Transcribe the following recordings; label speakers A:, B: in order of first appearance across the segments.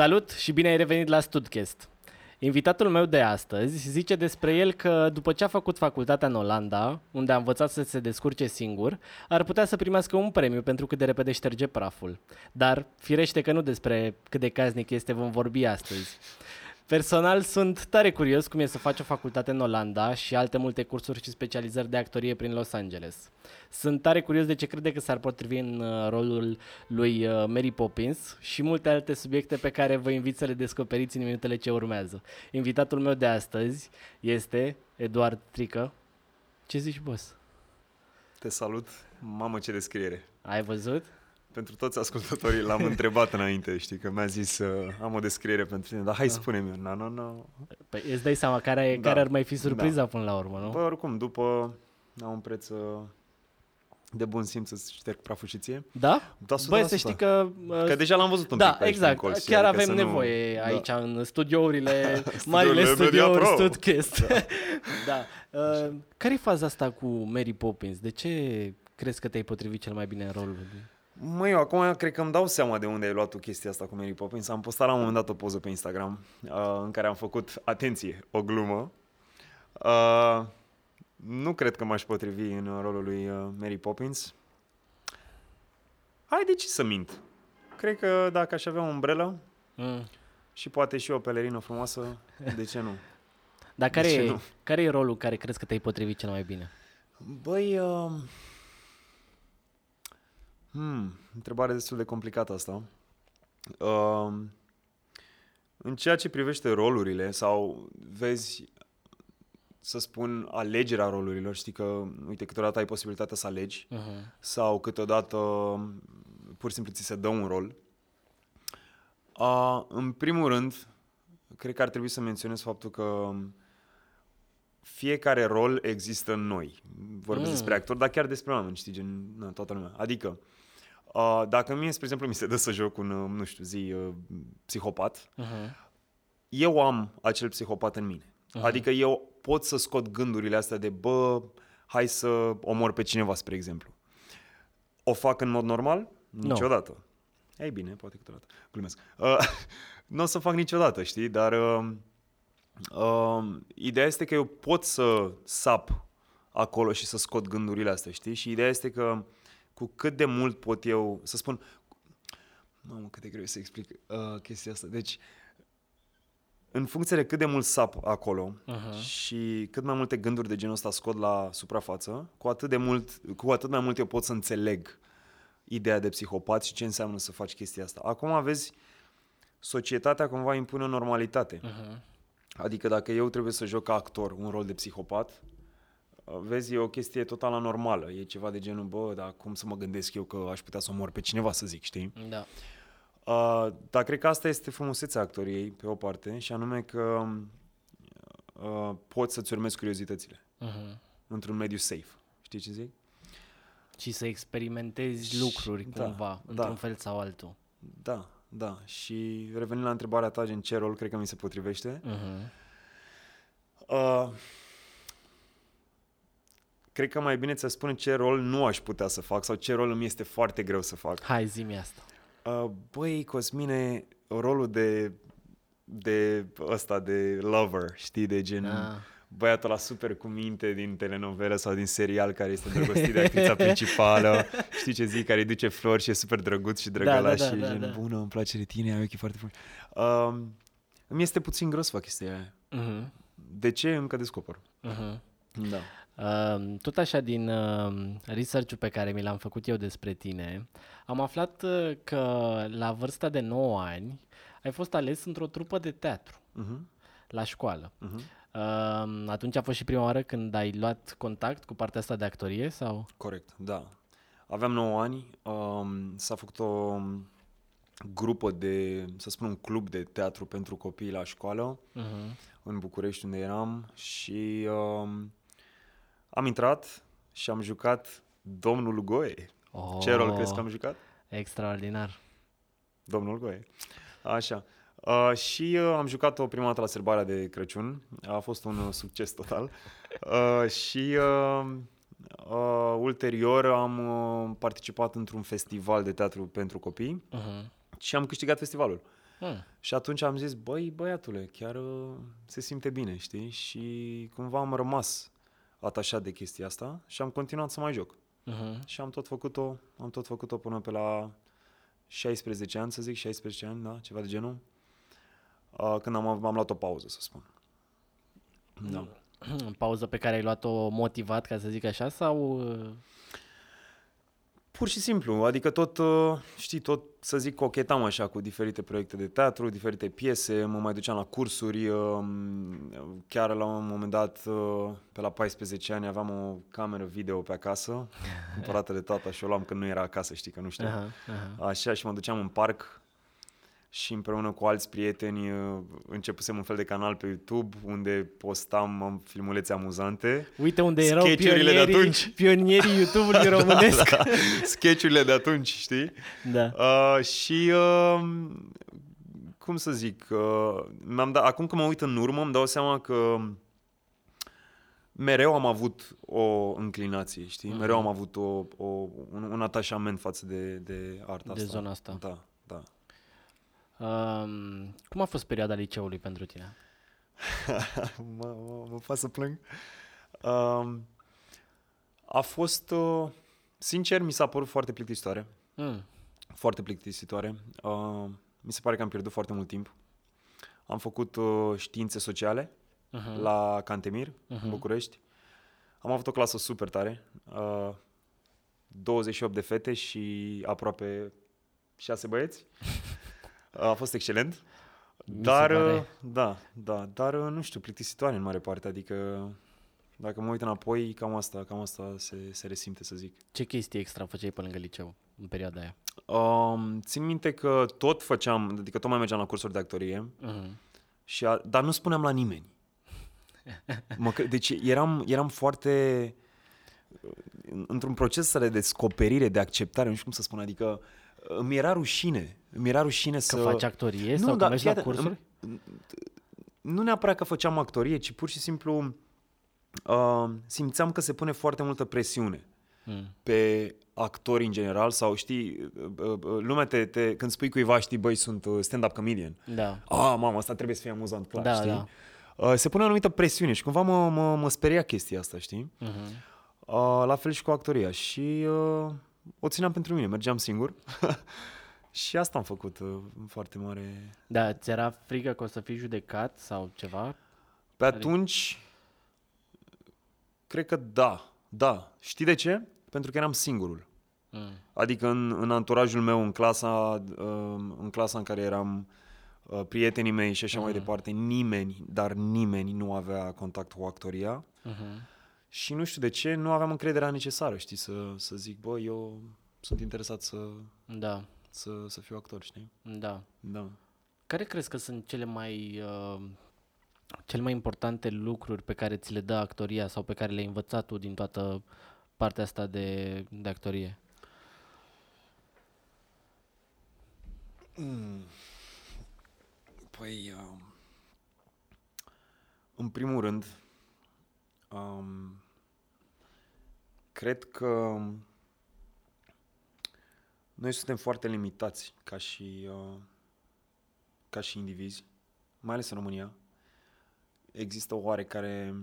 A: Salut și bine ai revenit la Studcast. Invitatul meu de astăzi zice despre el că după ce a făcut facultatea în Olanda, unde a învățat să se descurce singur, ar putea să primească un premiu pentru cât de repede șterge praful. Dar firește că nu despre cât de caznic este vom vorbi astăzi. Personal sunt tare curios cum e să faci o facultate în Olanda și alte multe cursuri și specializări de actorie prin Los Angeles. Sunt tare curios de ce crede că s-ar potrivi în uh, rolul lui uh, Mary Poppins și multe alte subiecte pe care vă invit să le descoperiți în minutele ce urmează. Invitatul meu de astăzi este Eduard Trică. Ce zici, boss?
B: Te salut. Mamă, ce descriere.
A: Ai văzut?
B: Pentru toți ascultătorii l-am întrebat înainte, știi, că mi-a zis uh, am o descriere pentru tine, dar hai
A: Da.
B: spune-mi, na, na, na.
A: Păi îți dai seama care,
B: Da.
A: care ar mai fi surpriza
B: Da.
A: până la urmă, nu?
B: Bă, oricum, după am un preț uh, de bun simț să șterg praful și ție.
A: Da?
B: Da,
A: Băi,
B: 100%.
A: să știi că... uh,
B: Că deja l-am văzut un
A: da,
B: pic pe aici
A: exact.
B: prin colț,
A: Chiar
B: adică
A: avem
B: să nu-
A: nevoie
B: Da.
A: aici în studiourile,
B: Studiourile
A: marile
B: Media
A: studiouri
B: Pro.
A: Studcast. da. Uh, care e faza asta cu Mary Poppins? De ce crezi că te-ai potrivit cel mai bine în rolul lui?
B: Mă, eu acum cred că îmi dau seama de unde ai luat tu chestia asta cu Mary Poppins. Am postat la un moment dat o poză pe Instagram uh, în care am făcut, atenție, o glumă. Uh, nu cred că m-aș potrivi în rolul lui uh, Mary Poppins. Hai, de ce să mint? Cred că dacă aș avea o umbrelă
A: Mm.
B: și poate și o pelerină frumoasă, de ce nu?
A: Dar care,
B: ce
A: e,
B: nu?
A: care e rolul care crezi că te-ai potrivit cel mai bine?
B: Băi, uh, hmm, întrebare destul de complicată asta. Uh, în ceea ce privește rolurile sau vezi, să spun, alegerea rolurilor, știi că, uite, câteodată ai posibilitatea să alegi
A: Uh-huh.
B: sau câteodată pur și simplu ți se dă un rol. Uh, în primul rând, cred că ar trebui să menționez faptul că fiecare rol există în noi. Vorbesc
A: Mm.
B: mm. despre actor, dar chiar despre oameni, știi, gen, na, toată lumea. Adică, uh, dacă mie, spre exemplu, mi se dă să joc un, uh, nu știu, zi, uh, psihopat,
A: Uh-huh.
B: eu am acel psihopat în mine.
A: Mhm.
B: Uh-huh. Adică eu pot să scot gândurile astea de, bă, hai să omor pe cineva, spre exemplu. O fac în mod normal? Niciodată. Ei bine, poate câteodată. Glumesc. Uh, nu o să fac niciodată, știi? Dar uh, uh, ideea este că eu pot să sap acolo și să scot gândurile astea, știi? Și ideea este că cu cât de mult pot eu să spun... Mamă, cât de greu e să explic uh, chestia asta. Deci, în funcție de cât de mult sap acolo
A: Uh-huh.
B: și cât mai multe gânduri de genul ăsta scot la suprafață, cu atât, de mult, cu atât mai mult eu pot să înțeleg ideea de psihopat și ce înseamnă să faci chestia asta. Acum aveți societatea cumva impune o normalitate.
A: Uh-huh.
B: Adică dacă eu trebuie să joc ca actor un rol de psihopat, vezi, e o chestie total anormală. E ceva de genul, bă, dar cum să mă gândesc eu că aș putea să omor pe cineva, să zic, știi?
A: Da.
B: Uh, dar cred că asta este frumusețea actoriei, pe o parte, și anume că uh, poți să-ți urmezi curiozitățile
A: Uh-huh.
B: într-un mediu safe. Știi ce zic?
A: Și să experimentezi lucruri
B: Da,
A: cumva,
B: da.
A: într-un fel sau altul.
B: Da, da. Și revenind la întrebarea ta, gen ce rol cred că mi se potrivește,
A: Uh-huh.
B: uh, cred că mai bine ți spune ce rol nu aș putea să fac sau ce rol îmi este foarte greu să fac.
A: Hai, zi-mi asta.
B: Uh, băi, Cosmine, rolul de de ăsta, de lover, știi, de gen
A: Ah.
B: băiatul la super cu minte din telenovelă sau din serial care este îndrăgostit de actrița principală, știi ce zic, care îi duce flori și e super drăguț și drăgălaș
A: da,
B: și
A: da,
B: gen,
A: da.
B: bună, îmi place de tine, ai ochii foarte frumoși. Uh, îmi este puțin gros să fac chestia aia.
A: Uh-huh.
B: De ce? Încă descoper.
A: Uh-huh.
B: Da.
A: Uh, tot așa din uh, research-ul pe care mi l-am făcut eu despre tine, am aflat uh, că la vârsta de 9 ani ai fost ales într-o trupă de teatru
B: Uh-huh.
A: la școală.
B: Uh-huh.
A: Uh, atunci a fost și prima oară când ai luat contact cu partea asta de actorie sau?
B: Corect, da. Aveam 9 ani, um, s-a făcut o grupă de, să spun, un club de teatru pentru copii la școală,
A: Uh-huh.
B: în București, unde eram, și um, am intrat și am jucat Domnul Goe.
A: Oh,
B: Ce rol crezi că am jucat?
A: Extraordinar.
B: Domnul Goe. Așa. Uh, și uh, am jucat-o prima dată la sărbarea de Crăciun. A fost un uh, succes total. Uh, și uh, uh, ulterior am uh, participat într-un festival de teatru pentru copii
A: Uh-huh.
B: și am câștigat festivalul.
A: Hmm.
B: Și atunci am zis, băi, băiatule, chiar uh, se simte bine, știi? Și cumva am rămas atașat de chestia asta și am continuat să mai joc.
A: Uh-huh.
B: Și am tot făcut-o, am tot făcut-o până pe la 16 ani, să zic, 16 ani, da, ceva de genul. Uh, când am, am luat o pauză, să spun. Da.
A: Pauză pe care ai luat-o motivat, ca să zic așa, sau... uh,
B: Pur și simplu, adică tot, uh, știi, tot să zic, cochetam așa cu diferite proiecte de teatru, diferite piese, mă mai duceam la cursuri, uh, chiar la un moment dat, uh, pe la 14 ani, aveam o cameră video pe acasă, cumpărată de tata și o luam când nu era acasă, știi, că nu știu.
A: Aha, aha.
B: Așa și mă duceam în parc și împreună cu alți prieteni uh, începusem un fel de canal pe YouTube unde postam am filmulețe amuzante.
A: Uite unde erau
B: Sketch-urile de
A: pionierii,
B: atunci.
A: pionierii YouTube-ului românesc.
B: da, sketch-urile de atunci, știi?
A: da.
B: Uh, și uh, cum să zic, uh, mi-am dat, acum că mă uit în urmă, îmi dau seama că mereu am avut o înclinație, știi?
A: Mhm.
B: Mereu am avut o, o, un, un atașament față de, de arta
A: De
B: asta.
A: zona asta.
B: Da, da.
A: Um, cum a fost perioada liceului pentru tine?
B: mă, mă, mă fac să plâng. Um, a fost, uh, sincer, mi s-a părut foarte plictisitoare.
A: Mm.
B: Foarte plictisitoare. Uh, mi se pare că am pierdut foarte mult timp. Am făcut uh, științe sociale
A: Uh-huh.
B: la Cantemir, în
A: Mhm.
B: București. Am avut o clasă super tare. Uh, 28 de fete și aproape 6 băieți. A fost excelent.
A: Mi se
B: Dar,
A: pare.
B: uh, da, da, dar uh, nu știu, plictisitoare în mare parte, adică dacă mă uit înapoi, cam asta, cam asta se, se resimte, să zic.
A: Ce chestii extra făceai pe lângă liceu în perioada aia?
B: Um, țin minte că tot făceam, adică tot mai mergeam la cursuri de actorie,
A: Uh-huh.
B: și a, dar nu spuneam la nimeni. Mă, cre- deci eram, eram foarte în- într-un proces de descoperire, de acceptare, nu știu cum să spun, adică îmi era rușine, îmi era rușine
A: Că
B: să...
A: faci actorie
B: Nu,
A: sau că
B: dar
A: mergi
B: fii
A: la
B: atent,
A: cursuri?
B: nu neapărat că făceam actorie, ci pur și simplu uh, simțeam că se pune foarte multă presiune
A: Mm.
B: pe actori în general sau știi, uh, uh, lumea te, te, când spui cuiva, știi, băi, sunt uh, stand-up comedian,
A: Da.
B: ah, mamă, asta trebuie să fie amuzant, clar,
A: Da,
B: știi?
A: da.
B: Uh, se pune o anumită presiune și cumva mă, mă, mă speria chestia asta, știi?
A: Uh-huh.
B: Uh, la fel și cu actoria și uh, o țineam pentru mine, mergeam singur și asta am făcut uh, în foarte mare...
A: Da, ți era frică că o să fii judecat sau ceva?
B: Pe atunci, cred că da, da. Știi de ce? Pentru că eram singurul.
A: Mm.
B: Adică în, în anturajul meu, în clasa, uh, în clasa în care eram uh, prietenii mei și așa mai departe, nimeni, dar nimeni nu avea contact cu actoria
A: Uh-huh.
B: Și nu știu de ce, nu aveam încrederea necesară, știi, să, să zic, bă, eu sunt interesat să,
A: Da,
B: să, să fiu actor, știi?
A: da.
B: Da.
A: Care crezi că sunt cele mai uh, cele mai importante lucruri pe care ți le dă actoria sau pe care le-ai învățat tu din toată partea asta de, de actorie?
B: Păi, um, în primul rând, um, cred că noi suntem foarte limitați ca și, uh, ca și indivizi, mai ales în România. Există o oarecare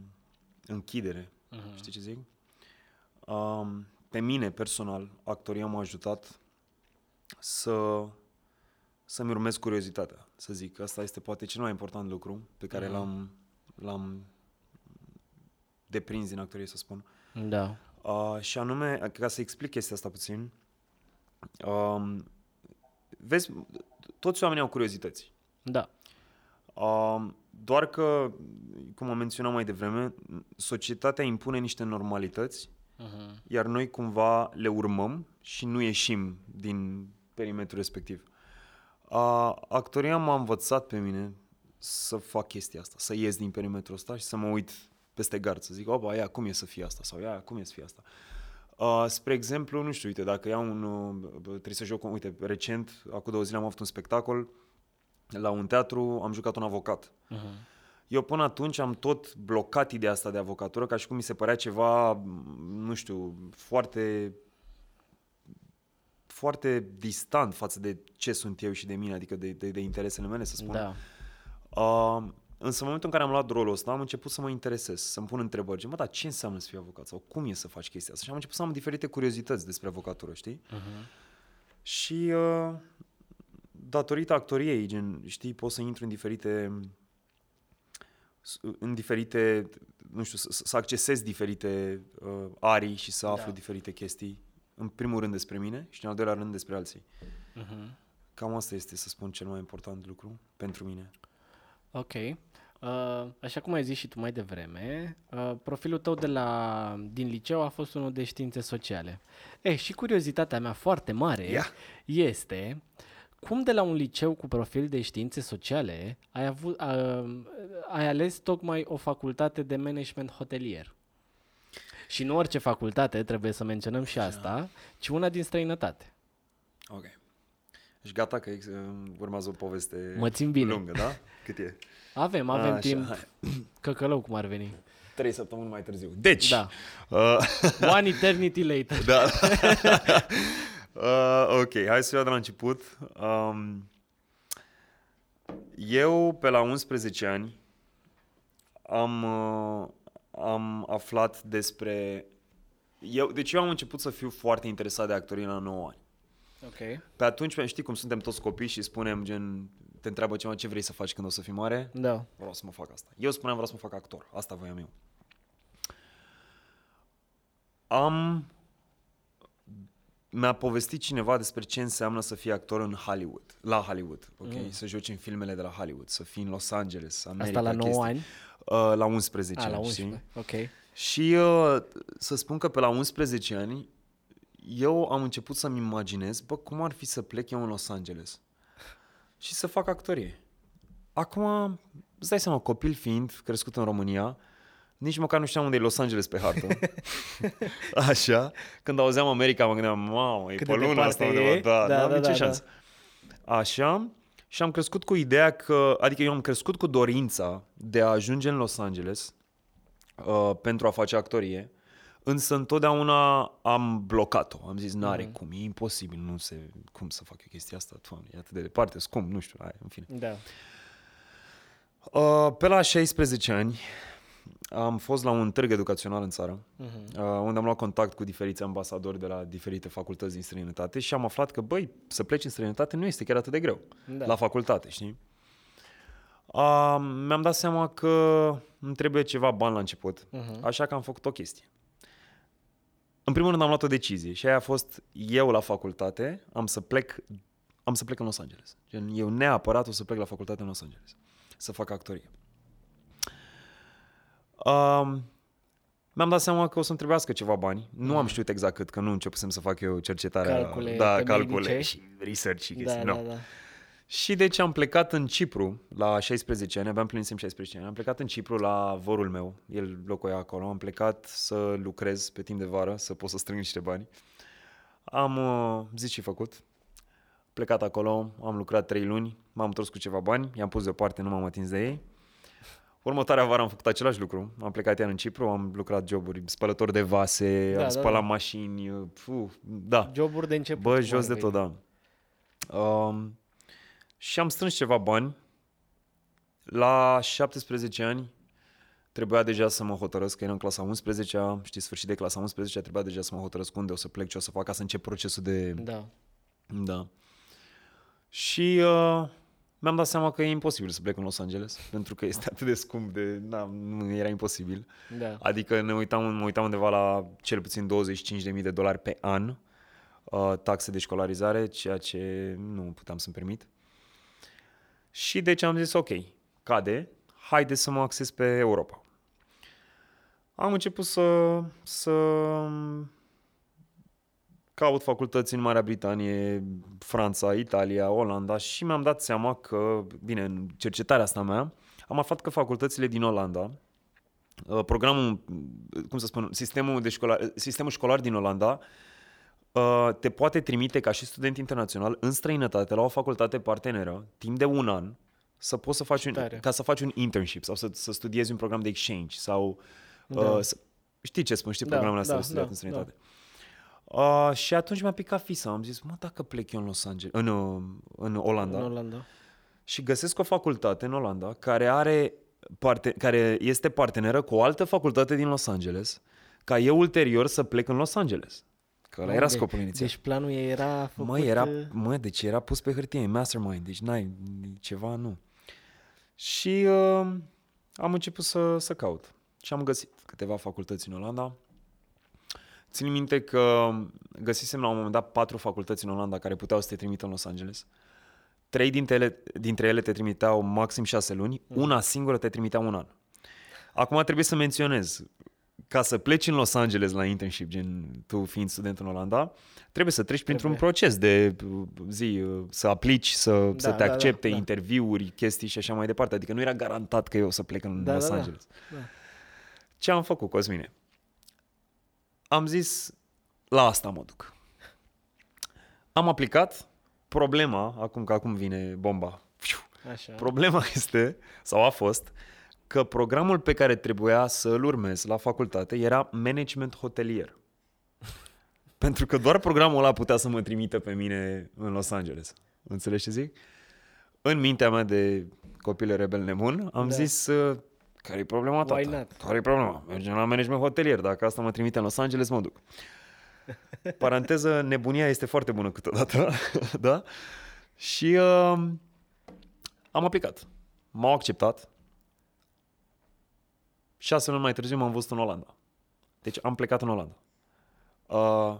B: închidere,
A: Mhm.
B: știi ce zic? Um, pe mine, personal, actoria m-a ajutat să să-mi urmez curiozitatea, să zic. Asta este poate cel mai important lucru pe care
A: Mhm.
B: l-am, l-am deprins din actorie, să spun.
A: Da.
B: Uh, și anume, ca să explic chestia asta puțin, um, vezi, toți oamenii au curiozități.
A: Da.
B: Um, doar că, cum am menționat mai devreme, societatea impune niște normalități,
A: Uh-huh.
B: iar noi cumva le urmăm și nu ieșim din perimetrul respectiv. A, actoria m-a învățat pe mine să fac chestia asta, să ies din perimetrul ăsta și să mă uit peste gard, să zic, opa, ia, cum e să fie asta? Sau ia, cum e să fie asta? Uh, spre exemplu, nu știu, uite, dacă iau un, uh, trebuie să joc, uite, recent, acum două zile am avut un spectacol la un teatru, am jucat un avocat.
A: Uh-huh.
B: Eu până atunci am tot blocat ideea asta de avocatură, ca și cum mi se părea ceva, nu știu, foarte foarte distant față de ce sunt eu și de mine, adică de, de, de interesele mele, să spun.
A: Da.
B: Uh, însă în momentul în care am luat rolul ăsta, am început să mă interesez, să-mi pun întrebări. Gen, Mă, dar ce înseamnă să fii avocat? Sau cum e să faci chestia asta? Și am început să am diferite curiozități despre avocatură, știi?
A: Uh-huh.
B: Și uh, datorită actoriei, gen, știi, poți să intru în diferite în diferite, nu știu, să, să accesez diferite uh, arii și să aflu
A: Da.
B: diferite chestii. În primul rând despre mine și în al doilea rând despre alții.
A: Uh-huh.
B: Cam asta este, să spun, cel mai important lucru pentru mine.
A: Ok. Uh, așa cum ai zis și tu mai devreme, uh, profilul tău de la, din liceu a fost unul de științe sociale. Eh, și curiozitatea mea foarte mare
B: Ia.
A: este cum de la un liceu cu profil de științe sociale ai, avut, uh, ai ales tocmai o facultate de management hotelier? Și nu orice facultate, trebuie să menționăm și asta, ci una din străinătate.
B: Ok. Ești gata că ex- urmează o poveste
A: Mă țin bine.
B: lungă, da? Cât e?
A: Avem, avem
B: Așa,
A: timp.
B: hai.
A: Căcălău cum ar veni.
B: Trei săptămâni mai târziu. Deci,
A: Da.
B: uh,
A: One eternity later.
B: Da. uh, ok, hai să iau de la început. Um, eu, pe la 11 ani, am, uh, am aflat despre... Eu, deci eu am început să fiu foarte interesat de actorie la 9 ani.
A: Ok.
B: Pe atunci, știi cum suntem toți copii și spunem, gen, te întreabă ceva ce vrei să faci când o să fii mare?
A: Da.
B: Vreau să mă fac asta. Eu spuneam vreau să mă fac actor. Asta voiam eu. Am... Mi-a povestit cineva despre ce înseamnă să fii actor în Hollywood, la Hollywood, ok? Mm. Să joci în filmele de la Hollywood, să fii în Los Angeles, America,
A: Asta la 9
B: chestii.
A: ani?
B: Uh, la 11
A: A,
B: ani,
A: la
B: știi?
A: 11. Ok.
B: Și uh, să spun că pe la 11 ani eu am început să-mi imaginez, bă, cum ar fi să plec eu în Los Angeles și să fac actorie. Acum, îți dai seama, copil fiind, crescut în România, nici măcar nu știam unde e Los Angeles pe hartă. Așa. Când auzeam America, mă gândeam, mamă, e
A: Cât
B: pe
A: de
B: luna asta
A: departe
B: undeva.
A: e.
B: Da,
A: Da,
B: da,
A: da,
B: da,
A: da,
B: nicio
A: da.
B: șansă. Așa. Și am crescut cu ideea că, adică eu am crescut cu dorința de a ajunge în Los Angeles uh, pentru a face actorie, însă întotdeauna am blocat-o. Am zis, n-are
A: Mhm.
B: cum, e imposibil, nu se, cum să fac eu chestia asta, Doamne, e atât de departe, scump, nu știu, hai, în fine.
A: Da.
B: Uh, pe la 16 ani am fost la un târg educațional în țară,
A: Mhm.
B: uh, unde am luat contact cu diferiți ambasadori de la diferite facultăți din străinătate și am aflat că, băi, să pleci în străinătate nu este chiar atât de greu.
A: Da.
B: La facultate, știi? Uh, mi-am dat seama că îmi trebuie ceva bani la început,
A: Mhm.
B: așa că am făcut o chestie. În primul rând am luat o decizie și aia a fost eu la facultate, am să plec, am să plec în Los Angeles. Gen, eu neapărat o să plec la facultate în Los Angeles să fac actorie. Um, mi-am dat seama că o să-mi trebuiască ceva bani. Nu am știut exact cât, că nu începusem să fac eu cercetarea.
A: Calcule
B: da,
A: temeinice.
B: calcule și research și
A: Da,
B: chestii.
A: da,
B: no.
A: da.
B: Și deci am plecat în Cipru la 16 ani, abia împlinisem 16 ani. Am plecat în Cipru la vorul meu, el locuia acolo. Am plecat să lucrez pe timp de vară, să pot să strâng niște bani. Am uh, zis și făcut. Plecat acolo, am lucrat 3 luni, m-am întors cu ceva bani, i-am pus deoparte, nu m-am atins de ei. Următoarea vară am făcut același lucru. Am plecat iar în Cipru, am lucrat joburi, spălător de vase,
A: Da,
B: am
A: da,
B: spălat
A: da.
B: mașini, uh, fu, da.
A: Joburi de început.
B: Bă,
A: cum
B: jos
A: ar
B: de tot,
A: veni.
B: da. Um, și am strâns ceva bani. La 17 ani trebuia deja să mă hotărăsc, că eram în clasa 11 știi, sfârșit de clasa 11 trebuia deja să mă hotărăsc unde o să plec, ce o să fac, ca să încep procesul de...
A: Da.
B: Da. Și uh, mi-am dat seama că e imposibil să plec în Los Angeles, pentru că este atât de scump de... Na, nu era imposibil.
A: Da.
B: Adică ne uitam, mă uitam undeva la cel puțin 25.000 de dolari pe an uh, taxe de școlarizare, ceea ce nu puteam să-mi permit. Și deci am zis, ok, cade, haide să mă acces pe Europa. Am început să, să caut facultăți în Marea Britanie, Franța, Italia, Olanda și mi-am dat seama că, bine, în cercetarea asta mea, am aflat că facultățile din Olanda, uh, programul, cum să spun, sistemul, de școlar, sistemul școlar din Olanda uh, te poate trimite ca și student internațional în străinătate la o facultate parteneră timp de un an să poți să faci un,
A: Tare.
B: ca să faci un internship sau să, să studiezi un program de exchange sau
A: Da.
B: uh, să, știi ce spun, știi
A: Da,
B: programele astea
A: da,
B: de studiat
A: da,
B: în străinătate. Uh, și atunci mi-a picat fisa. Am zis, mă, dacă plec eu în Los Angeles, în, uh, în Olanda,
A: În Olanda.
B: și găsesc o facultate în Olanda care are parte, care este parteneră cu o altă facultate din Los Angeles, ca eu ulterior să plec în Los Angeles. Că ăla era
A: Deci-
B: scopul inițial.
A: Deci planul ei era făcut...
B: Mă, era,
A: uh,
B: mă, deci era pus pe hârtie, mastermind, deci n-ai ceva, nu. Și uh, am început să, să caut. Și am găsit câteva facultăți în Olanda. Țin minte că găsisem la un moment dat patru facultăți în Olanda care puteau să te trimită în Los Angeles. Trei dintre ele, dintre ele te trimiteau maxim șase luni, una singură te trimitea un an. Acum trebuie să menționez, ca să pleci în Los Angeles la internship, gen tu fiind student în Olanda, trebuie să treci printr-un
A: Trebuie.
B: proces de uh, zi, uh, să aplici, să, da, să te
A: da, da,
B: accepte,
A: da.
B: interviuri, chestii și așa mai departe. Adică nu era garantat că eu o să plec în
A: Da,
B: Los
A: da, da.
B: Angeles.
A: Da.
B: Ce am făcut, Cosmine? Am zis, la asta mă duc. Am aplicat. Problema, acum că acum vine bomba, Fiu.
A: Așa.
B: problema este, sau a fost, că programul pe care trebuia să îl urmez la facultate era management hotelier. Pentru că doar programul ăla putea să mă trimită pe mine în Los Angeles. Înțelegi ce zic? În mintea mea de copil rebel nebun, am
A: Da.
B: da. zis, uh, care e problema ta?
A: Why not?
B: Care e problema? Mergem la management hotelier. Dacă asta mă trimite în Los Angeles, mă duc. Paranteză, nebunia este foarte bună câteodată, da? Și uh, am aplicat. M-au acceptat. Șase luni mai târziu m-am văzut în Olanda. Deci am plecat în Olanda. Uh,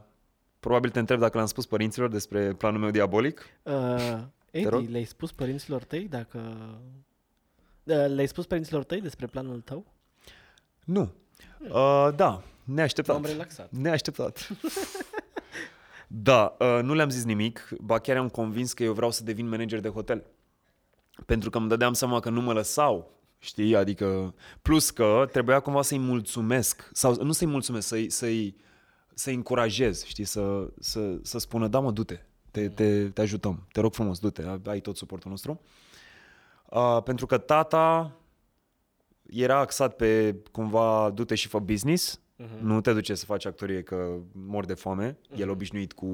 B: probabil te întreb dacă le-am spus părinților despre planul meu diabolic.
A: Uh, Edi,
B: rog?
A: le-ai spus părinților tăi dacă... Uh, le-ai spus părinților tăi despre planul tău?
B: Nu. Uh, da, neașteptat.
A: M-am relaxat.
B: Neașteptat. da, uh, nu le-am zis nimic, ba chiar am convins că eu vreau să devin manager de hotel. Pentru că îmi dădeam seama că nu mă lăsau, știi? Adică, plus că trebuia cumva să-i mulțumesc, sau nu să-i mulțumesc, să-i, să-i, să-i încurajez, știi? Să, să, să spună, da mă, du-te, te, te, te ajutăm, te rog frumos, du-te, ai tot suportul nostru. Uh, pentru că tata era axat pe cumva du-te și fă business,
A: Mhm.
B: nu te duce să faci actorie că mor de foame. El obișnuit cu,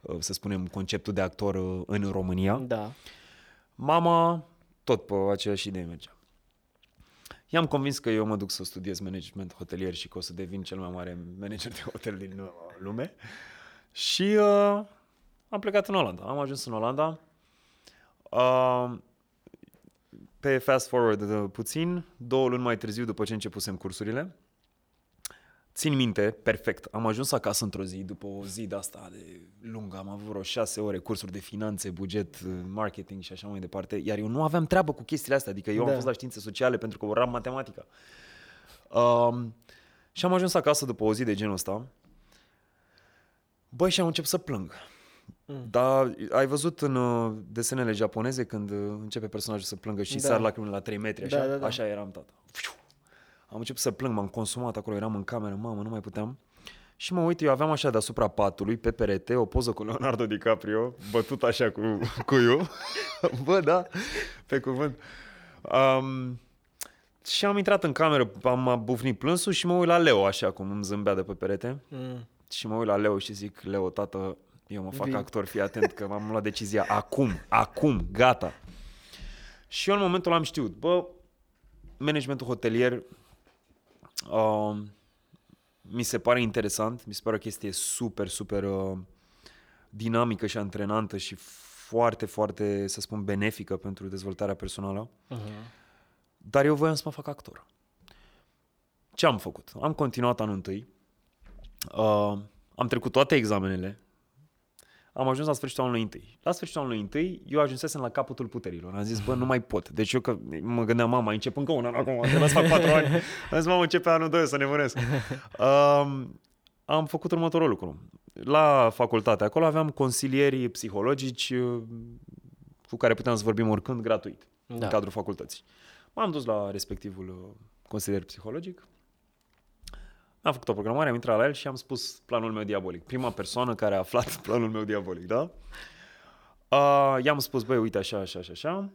B: uh, să spunem, conceptul de actor uh, în România.
A: Da.
B: Mama tot pe aceeași idee mergea. I-am convins că eu mă duc să studiez management hotelier și că o să devin cel mai mare manager de hotel din uh, lume. Și uh, am plecat în Olanda. Am ajuns în Olanda. Uh, pe fast forward uh, puțin, două luni mai târziu, după ce începusem cursurile, țin minte, perfect, am ajuns acasă într-o zi, după o zi de asta de lungă, am avut vreo șase ore cursuri de finanțe, buget, uh, marketing și așa mai departe, iar eu nu aveam treabă cu chestiile astea, adică eu
A: Da.
B: am fost la științe sociale pentru că uram matematica. Um, și am ajuns acasă după o zi de genul ăsta, băi, și am început să plâng.
A: Mm.
B: Dar ai văzut în uh, desenele japoneze când uh, începe personajul să plângă și
A: Da.
B: sar lacrimile la 3 metri, așa?
A: Da, da, da.
B: Așa eram, tata. Fiu. Am început să plâng, m-am consumat acolo, eram în cameră, mamă, nu mai puteam. Și mă uit, eu aveam așa deasupra patului, pe perete, o poză cu Leonardo DiCaprio, bătut așa cu cuiul. Bă, da, pe cuvânt. Um, și am intrat în cameră, am bufnit plânsul și mă uit la Leo, așa cum îmi zâmbea de pe perete.
A: Mm.
B: Și mă uit la Leo și zic, Leo, tată, eu mă fac
A: Vin.
B: actor, fii atent că m-am luat decizia acum, acum, gata. Și eu în momentul ăla am știut, bă, managementul hotelier uh, mi se pare interesant, mi se pare o chestie super, super uh, dinamică și antrenantă și foarte, foarte, să spun, benefică pentru dezvoltarea personală.
A: Uh-huh.
B: Dar eu voiam să mă fac actor. Ce am făcut? Am continuat anul întâi. Uh, am trecut toate examenele. Am ajuns la sfârșitul anului întâi. La sfârșitul anului întâi, eu ajunsesem la capătul puterilor. Am zis, bă, nu mai pot. Deci eu că mă gândeam, mama, încep încă un an acum, că să fac patru ani. Am zis, mamă, începe anul doi, să nebunesc. Uh, am făcut următorul lucru. La facultate, acolo aveam consilieri psihologici uh, cu care puteam să vorbim oricând gratuit
A: Da.
B: în cadrul facultății. M-am dus la respectivul uh, consilier psihologic, am făcut o programare, am intrat la el și am spus planul meu diabolic. Prima persoană care a aflat planul meu diabolic, da? Uh, i-am spus, băi, uite așa, așa, așa, așa.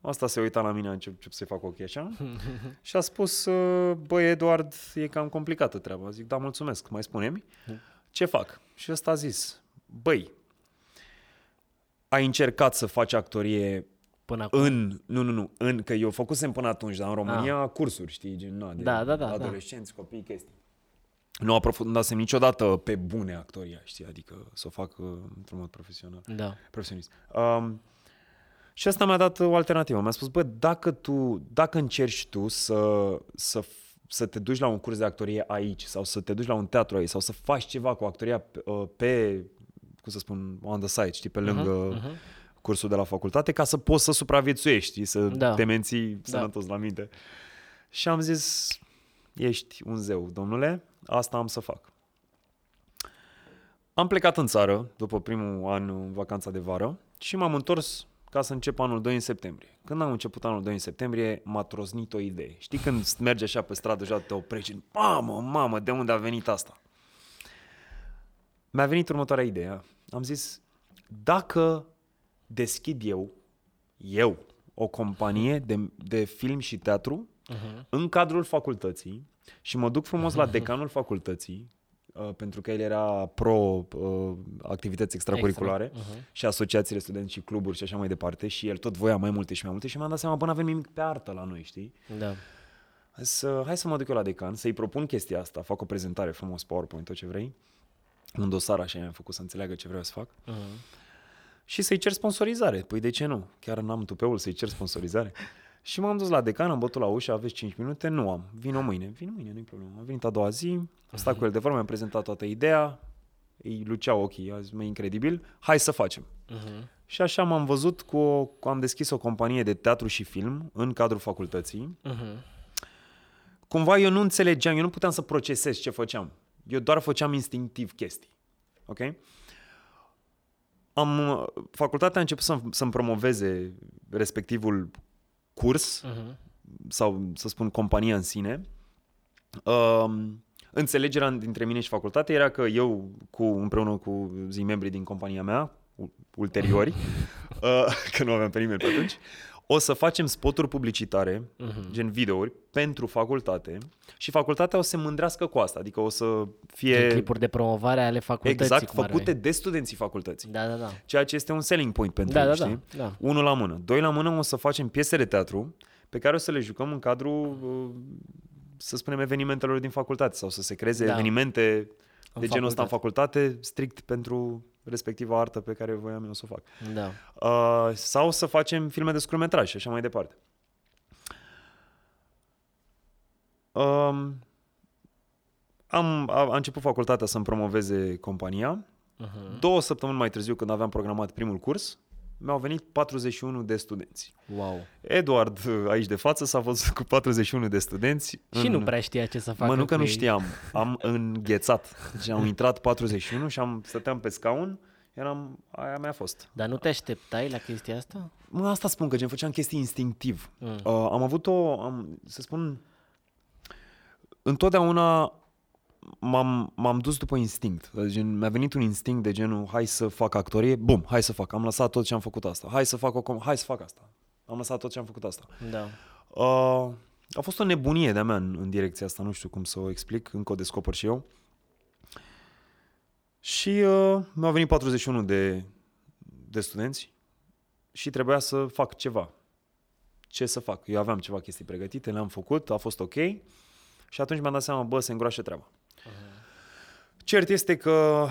B: Asta se uita la mine, a început încep să-i fac ochii așa. și a spus, uh, băi, Eduard, e cam complicată treaba. Zic, da, mulțumesc, mai spune-mi. Ce fac? Și ăsta a zis, băi, ai încercat să faci actorie
A: Până acum.
B: în, nu, nu, nu, în, că eu făcusem până atunci, dar în România cursuri, știi, gen, na, de
A: Da, da, da,
B: adolescenți, copii, chestii. Nu aprofundasem niciodată pe bune actoria, știi, adică să o fac uh, într-un mod profesional,
A: Da.
B: profesionist. Um, și asta mi-a dat o alternativă. Mi-a spus, bă, dacă tu, dacă încerci tu să, să, să te duci la un curs de actorie aici sau să te duci la un teatru aici sau să faci ceva cu actoria pe, uh, pe cum să spun, on the side, știi, pe lângă uh-huh. cursul de la facultate, ca să poți să supraviețuiești, știi, să
A: Da.
B: te menții sănătos la minte. Și am zis, ești un zeu, domnule, asta am să fac. Am plecat în țară după primul an în vacanța de vară și m-am întors ca să încep anul 2 în septembrie. Când am început anul 2 în septembrie, m-a troznit o idee. Știi când mergi așa pe stradă și te oprești și, mamă, mamă, de unde a venit asta? Mi-a venit următoarea idee. Am zis, dacă deschid eu, eu, o companie de, de film și teatru uh-huh. în cadrul facultății și mă duc frumos la decanul facultății, uh, pentru că el era pro uh, activități extracurriculare
A: Extra, uh-huh.
B: și asociațiile studenți și cluburi și așa mai departe și el tot voia mai multe și mai multe și mi-am dat seama, bă, n-avem nimic pe artă la noi, știi?
A: Da.
B: Să, hai să mă duc eu la decan, să-i propun chestia asta, fac o prezentare frumos, PowerPoint, tot ce vrei, un dosar așa i-am făcut să înțeleagă ce vreau să fac
A: Uh-huh.
B: și să-i cer sponsorizare. Păi de ce nu? Chiar n-am tupeul să-i cer sponsorizare. Și m-am dus la decan, am bătut la ușă, aveți 5 minute? Nu am. Vino mâine. Vin mâine, nu-i problemă. Am venit a doua zi, am stat cu el de vorbă, mi-am prezentat toată ideea, îi luceau ochii, a zis, mă, incredibil, hai să facem.
A: Uh-huh.
B: Și așa m-am văzut cu, o, cu am deschis o companie de teatru și film în cadrul facultății.
A: Uh-huh.
B: Cumva eu nu înțelegeam, eu nu puteam să procesez ce făceam. Eu doar făceam instinctiv chestii. Ok? Am, facultatea a început să, să-mi promoveze respectivul curs
A: Uh-huh.
B: sau să spun compania în sine. Um, înțelegerea dintre mine și facultate era că eu, cu, împreună cu zi membrii din compania mea, u- ulteriori, uh, că nu aveam pe nimeni pe atunci, o să facem spoturi publicitare,
A: Mhm.
B: gen videouri, pentru facultate și facultatea o să se mândrească cu asta, adică o să fie
A: Gen clipuri de promovare ale facultății.
B: exact
A: cum ar
B: făcute
A: veni.
B: de studenții facultății.
A: Da, da, da.
B: Ceea ce este un selling point pentru
A: Da,
B: ei,
A: da,
B: știi?
A: da, da.
B: Unul la mână. Doi la mână o să facem piese de teatru pe care o să le jucăm în cadrul, uh, să spunem, evenimentelor din facultate sau să se creeze
A: Da.
B: evenimente
A: În
B: de genul ăsta în
A: facultate.
B: facultate, strict pentru respectiva artă pe care voiam eu să o fac.
A: Da.
B: Uh, sau să facem filme de scurtmetraj și așa mai departe. Um, am, a, a început facultatea să-mi promoveze compania.
A: Uh-huh.
B: Două săptămâni mai târziu, când aveam programat primul curs, mi-au venit 41 de studenți.
A: Wow.
B: Eduard, aici de față, s-a văzut cu 41 de studenți.
A: Și
B: în...
A: nu prea știa ce să facă
B: Mă, nu că
A: cu
B: nu
A: ei.
B: știam. Am înghețat. Deci am intrat 41 și am stăteam pe scaun, eram, aia mea a fost.
A: Dar nu te așteptai la chestia asta?
B: Mă, asta spun, că gen făceam chestii instinctiv.
A: Mm.
B: Uh, am avut o, am, să spun, întotdeauna m-am, m-am dus după instinct. Gen, mi-a venit un instinct de genul, hai să fac actorie, bum, hai să fac. Am lăsat tot ce am făcut asta. Hai să fac o com- hai să fac asta. Am lăsat tot ce am făcut asta.
A: Da.
B: Uh, a fost o nebunie de-a mea în, în direcția asta, nu știu cum să o explic, încă o descoper și eu. Și uh, mi-au venit 41 de, de studenți și trebuia să fac ceva. Ce să fac? Eu aveam ceva chestii pregătite, le-am făcut, a fost ok și atunci mi-am dat seama, bă, se îngroașă treaba. Cert este că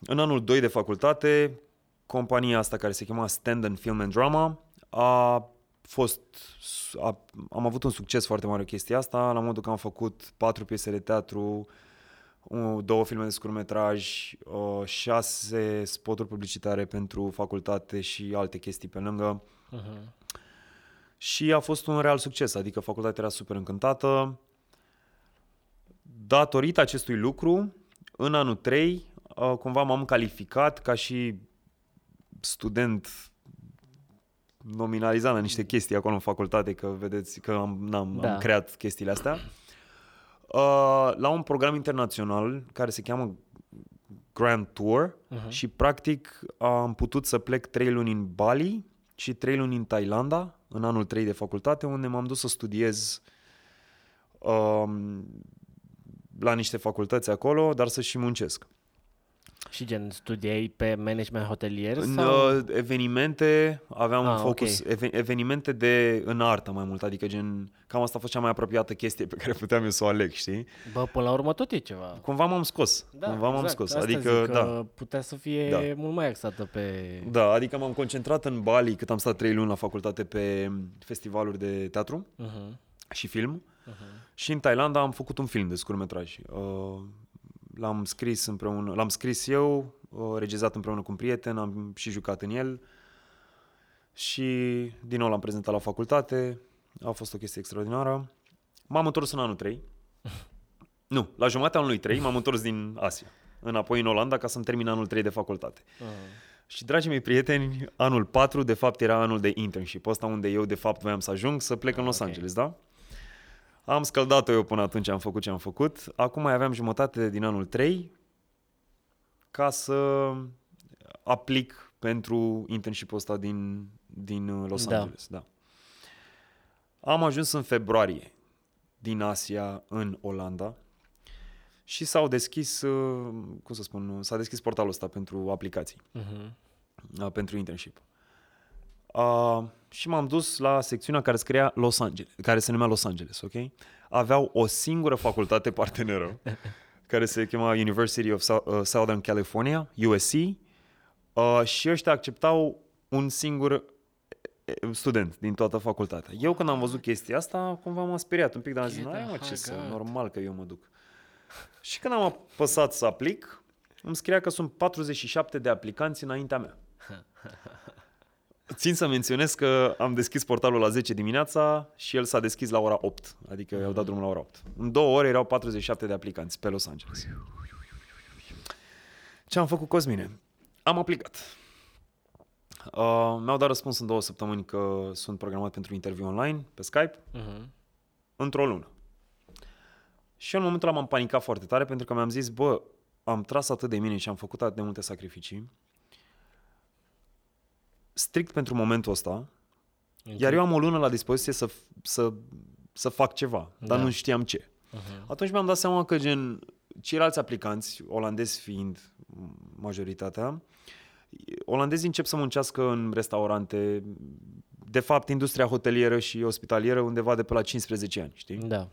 B: în anul 2 de facultate, compania asta care se chema Stand and Film and Drama a fost, a, am avut un succes foarte mare cu chestia asta, la modul că am făcut patru piese de teatru, u- două filme de scurtmetraj, uh, șase spoturi publicitare pentru facultate și alte chestii pe lângă.
A: Uh-huh.
B: Și a fost un real succes, adică facultatea era super încântată. Datorită acestui lucru, în anul 3, uh, cumva m-am calificat ca și student nominalizat la niște chestii acolo în facultate, că vedeți că am, n-am,
A: Da.
B: am creat chestiile astea, uh, la un program internațional care se cheamă Grand Tour
A: Mhm.
B: și practic am putut să plec trei luni în Bali și trei luni în Thailanda, în anul 3 de facultate, unde m-am dus să studiez um, la niște facultăți acolo, dar să și muncesc.
A: Și gen, studiai pe management hotelier?
B: În
A: Sau?
B: uh, evenimente aveam
A: Ah,
B: focus,
A: ok.
B: even, evenimente de în artă mai mult, adică gen, cam asta a fost cea mai apropiată chestie pe care puteam eu să o aleg, știi?
A: Bă, până la urmă tot e ceva.
B: Cumva m-am scos,
A: Da,
B: cumva m-am
A: exact,
B: scos,
A: asta
B: adică,
A: zic,
B: da.
A: că putea să fie
B: Da.
A: mult mai axată pe...
B: Da, adică m-am concentrat în Bali cât am stat trei luni la facultate pe festivaluri de teatru
A: Uh-huh.
B: Și film
A: Uh-huh.
B: și în Thailanda am făcut un film de scurtmetraj. Uh, L-am scris împreună, l-am scris eu, uh, regizat împreună cu un prieten, am și jucat în el și din nou l-am prezentat la facultate. A fost o chestie extraordinară. M-am întors în anul 3. Nu, la jumătatea anului 3 m-am întors din Asia, înapoi în Olanda ca să-mi termin anul 3 de facultate.
A: Uh-huh.
B: Și, dragii mei prieteni, anul 4, de fapt, era anul de internship, ăsta unde eu, de fapt, voiam să ajung să plec în Los
A: ok.
B: Angeles, da? Am scăldat-o eu până atunci, am făcut ce am făcut. Acum mai aveam jumătate din anul 3 ca să aplic pentru internship-ul ăsta din, din uh, Los
A: Da.
B: Angeles. Da. Am ajuns în februarie din Asia în Olanda și s-au deschis, uh, cum să spun, s-a deschis portalul ăsta pentru aplicații
A: Uh-huh.
B: uh, pentru internship. Uh, și m-am dus la secțiunea care scria Los Angeles, care se numea Los Angeles, ok? Aveau o singură facultate parteneră care se chema University of Sou- uh, Southern California, USC, uh, și ăștia acceptau un singur eh, student din toată facultatea. Eu când am văzut chestia asta, cumva m-am speriat un pic, dar am zis,
A: Get
B: "Hai,
A: the
B: mă, ce
A: fuck
B: să,
A: out."
B: normal că eu mă duc. Și când am apăsat să aplic, îmi scria că sunt 47 de aplicanți înaintea mea. Țin să menționez că am deschis portalul la 10 dimineața și el s-a deschis la ora 8, adică i-au dat drumul la ora 8. În două ore erau 47 de aplicanți pe Los Angeles. Ce am făcut, Cosmine? Am aplicat. Uh, mi-au dat răspuns în două săptămâni că sunt programat pentru interviu online pe Skype
A: Uh-huh.
B: într-o lună. Și eu în momentul ăla m-am panicat foarte tare pentru că mi-am zis, bă, am tras atât de mine și am făcut atât de multe sacrificii, strict pentru momentul ăsta, iar eu am o lună la dispoziție să, să, să fac ceva, dar
A: Da.
B: nu știam ce.
A: Uh-huh.
B: Atunci mi-am dat seama că gen ceilalți aplicanți, olandezi fiind majoritatea, olandezii încep să muncească în restaurante, de fapt industria hotelieră și ospitalieră undeva de pe la 15 ani, știi?
A: Da.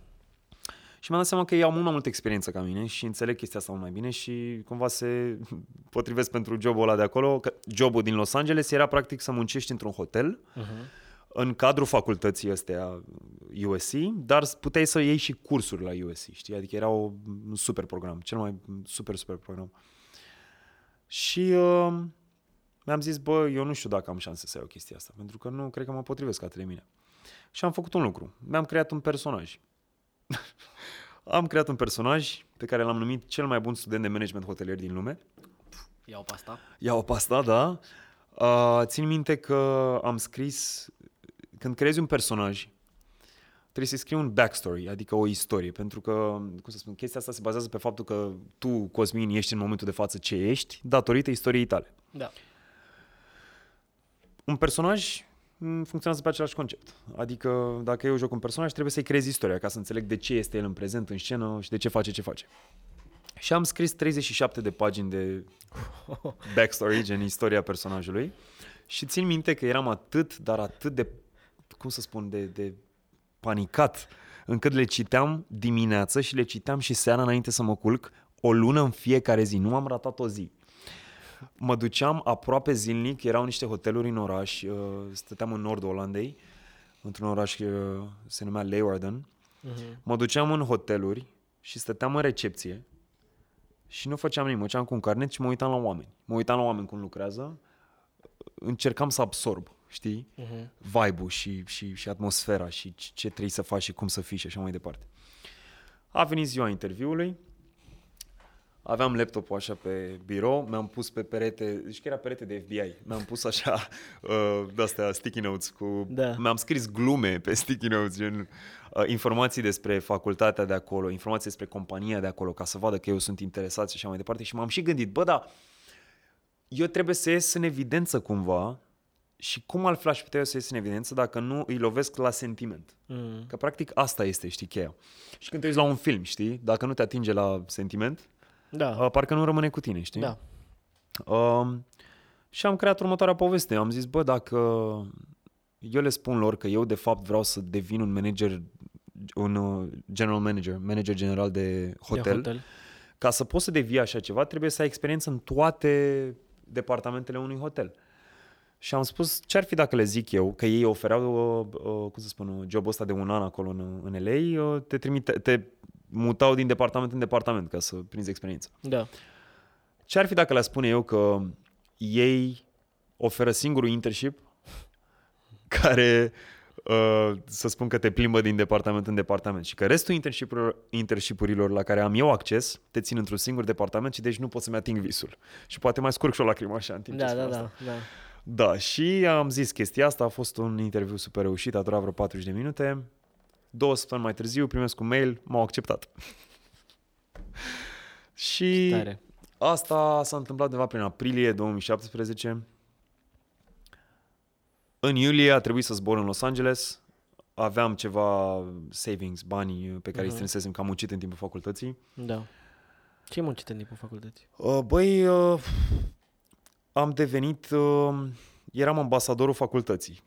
B: Și mi-am dat seama că ei au mult mai multă experiență ca mine și înțeleg chestia asta mult mai bine și cumva se potrivesc pentru jobul ăla de acolo. Că jobul din Los Angeles era practic să muncești într-un hotel
A: Uh-huh.
B: în cadrul facultății astea USC, dar puteai să iei și cursuri la USC, știi? Adică era o, un super program, cel mai super, super program. Și uh, mi-am zis, bă, eu nu știu dacă am șanse să iau chestia asta, pentru că nu cred că mă potrivesc atât de mine. Și am făcut un lucru. Mi-am creat un personaj. am creat un personaj pe care l-am numit cel mai bun student de management hotelier din lume.
A: Iau pe asta.
B: Iau pe asta, da. Uh, țin minte că am scris, când creezi un personaj, trebuie să scrii un backstory, adică o istorie, pentru că, cum să spun, chestia asta se bazează pe faptul că tu, Cosmin, ești în momentul de față ce ești, datorită istoriei tale.
A: Da.
B: Un personaj mm, funcționează pe același concept. Adică, dacă eu joc un personaj, trebuie să-i creezi istoria ca să înțeleg de ce este el în prezent, în scenă și de ce face ce face. Și am scris 37 de pagini de backstory, gen istoria personajului. Și țin minte că eram atât, dar atât de, cum să spun, de, de panicat, încât le citeam dimineață și le citeam și seara înainte să mă culc, o lună în fiecare zi. Nu am ratat o zi. Mă duceam aproape zilnic, erau niște hoteluri în oraș, uh, stăteam în nordul Olandei, într-un oraș uh, se numea Leeuwarden.
A: Uh-huh.
B: Mă duceam în hoteluri și stăteam în recepție și nu făceam nimic. Mă duceam cu un carnet și mă uitam la oameni. Mă uitam la oameni cum lucrează, încercam să absorb, știi?
A: Uh-huh.
B: vibe-ul și, și, și atmosfera și ce ce trebuie să faci și cum să fii și așa mai departe. A venit ziua interviului, aveam laptopul așa pe birou, mi-am pus pe perete, zici că era perete de FBI, mi-am pus așa uh, de-astea sticky notes cu,
A: Da.
B: mi-am scris glume pe sticky notes, gen uh, informații despre facultatea de acolo, informații despre compania de acolo, ca să vadă că eu sunt interesat și așa mai departe și m-am și gândit, bă, da, eu trebuie să ies în evidență cumva și cum altfel aș putea eu să ies în evidență dacă nu îi lovesc la sentiment?
A: Mm.
B: Că practic asta este, știi, cheia. Și când te uiți la un film, știi, dacă nu te atinge la sentiment,
A: Da.
B: uh, parcă nu rămâne cu tine, știi?
A: Da.
B: Um, și am creat următoarea poveste. Am zis, bă, dacă eu le spun lor că eu de fapt vreau să devin un manager, un uh, general manager, manager general de hotel,
A: De hotel.
B: ca să poți să devii așa ceva, trebuie să ai experiență în toate departamentele unui hotel. Și am spus, ce ar fi dacă le zic eu, că ei ofereau, uh, uh, cum să spun, uh, jobul ăsta de un an acolo în, în LA, uh, te, trimite, te mutau din departament în departament ca să prinzi experiență.
A: Da.
B: Ce ar fi dacă le spune eu că ei oferă singurul internship care uh, să spun că te plimbă din departament în departament și că restul internship-urilor, internship-urilor la care am eu acces te țin într-un singur departament și deci nu pot să-mi ating visul. Și poate mai scurg și o lacrimă așa în timp ce
A: Da,
B: spun
A: da,
B: asta.
A: da, da.
B: Da, și am zis chestia asta, a fost un interviu super reușit, a durat vreo 40 de minute. Două săptămâni mai târziu primesc un mail, m-au acceptat. și
A: Tare.
B: asta s-a întâmplat undeva prin aprilie 2017. În iulie a trebuit să zbor în Los Angeles. Aveam ceva savings, bani pe care îi
A: Mhm.
B: strânsesem, că am muncit în timpul facultății.
A: Da. Ce ai muncit în timpul facultății?
B: Uh, Băi, uh, am devenit, uh, eram ambasadorul facultății.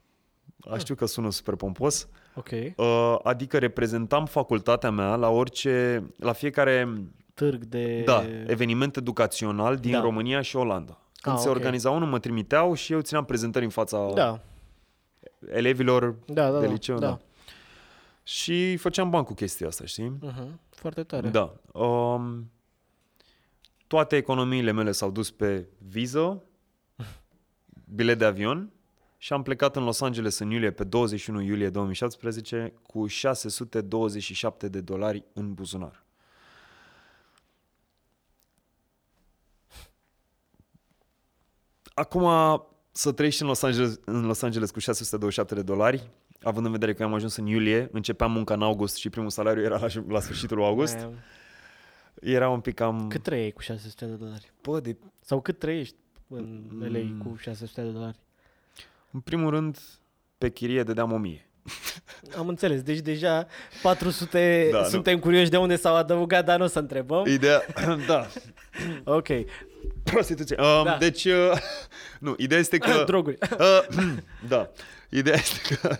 A: Ah.
B: A, știu că sună super pompos,
A: Ok.
B: uh, adică reprezentam facultatea mea la orice, la fiecare
A: Târg de...
B: da, eveniment educațional din
A: Da.
B: România și Olanda. Când
A: Ah,
B: se
A: ok.
B: organiza unul, mă trimiteau și eu țineam prezentări în fața
A: Da,
B: elevilor
A: da, da.
B: de
A: da,
B: liceu.
A: da.
B: Da. Și făceam bani cu chestia asta, știi?
A: Uh-huh. Foarte tare.
B: Da. Um, toate economiile mele s-au dus pe viză, bilet de avion și am plecat în Los Angeles în iulie, pe 21 iulie 2017, cu 627 de dolari în buzunar. Acum, să trăiești în Los Angeles, în Los Angeles cu 627 de dolari, având în vedere că am ajuns în iulie, începeam munca în august și primul salariu era la, la sfârșitul lui august,
A: Mai-
B: era un pic cam...
A: Cât trăiei cu 600 de dolari?
B: Bă, de...
A: Sau cât trăiești în LA
B: Mm.
A: cu 600 de dolari?
B: În primul rând, pe chirie dădeam 1000.
A: Am înțeles, deci deja 400
B: Da, nu.
A: suntem curioși de unde s-au adăugat, dar nu o să întrebăm.
B: Ideea... da.
A: Ok,
B: Prostituție. Um,
A: Da.
B: Deci, uh, nu, ideea este că...
A: droguri.
B: Uh, da. Ideea este că...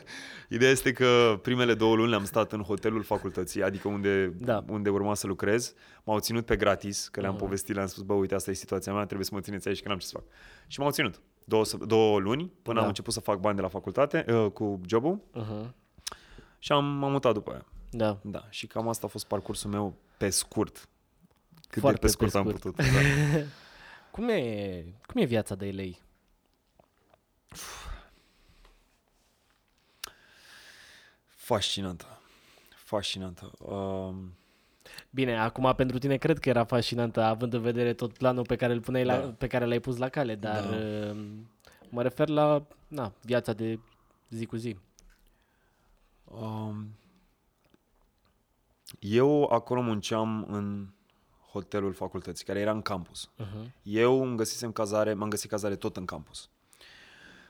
B: Ideea este că primele două luni le-am stat în hotelul facultății, adică unde,
A: Da.
B: unde urma să lucrez. M-au ținut pe gratis, că le-am
A: Mhm.
B: povestit, le-am spus, bă, uite, asta e situația mea, trebuie să mă țineți aici, că n-am ce să fac. Și m-au ținut două, săp- două luni, până
A: Da.
B: am început să fac bani de la facultate, uh, cu jobul,
A: Uh-huh.
B: și am, m-am mutat după aia.
A: Da.
B: Da, și cam asta a fost parcursul meu pe scurt. Cât
A: Foarte
B: de pe scurt,
A: pe
B: am
A: scurt.
B: putut. Da.
A: Cum e, cum e viața de LA?
B: Fascinantă. Fascinantă. Um,
A: Bine, acum pentru tine cred că era fascinantă, având în vedere tot planul pe care, îl puneai la,
B: Da.
A: pe care l-ai pus la cale, dar
B: Da.
A: uh, mă refer la na, viața de zi cu zi.
B: um, eu acolo munceam în hotelul facultății, care era în campus.
A: Uh-huh.
B: Eu îmi găsisem cazare, m-am găsit cazare tot în campus.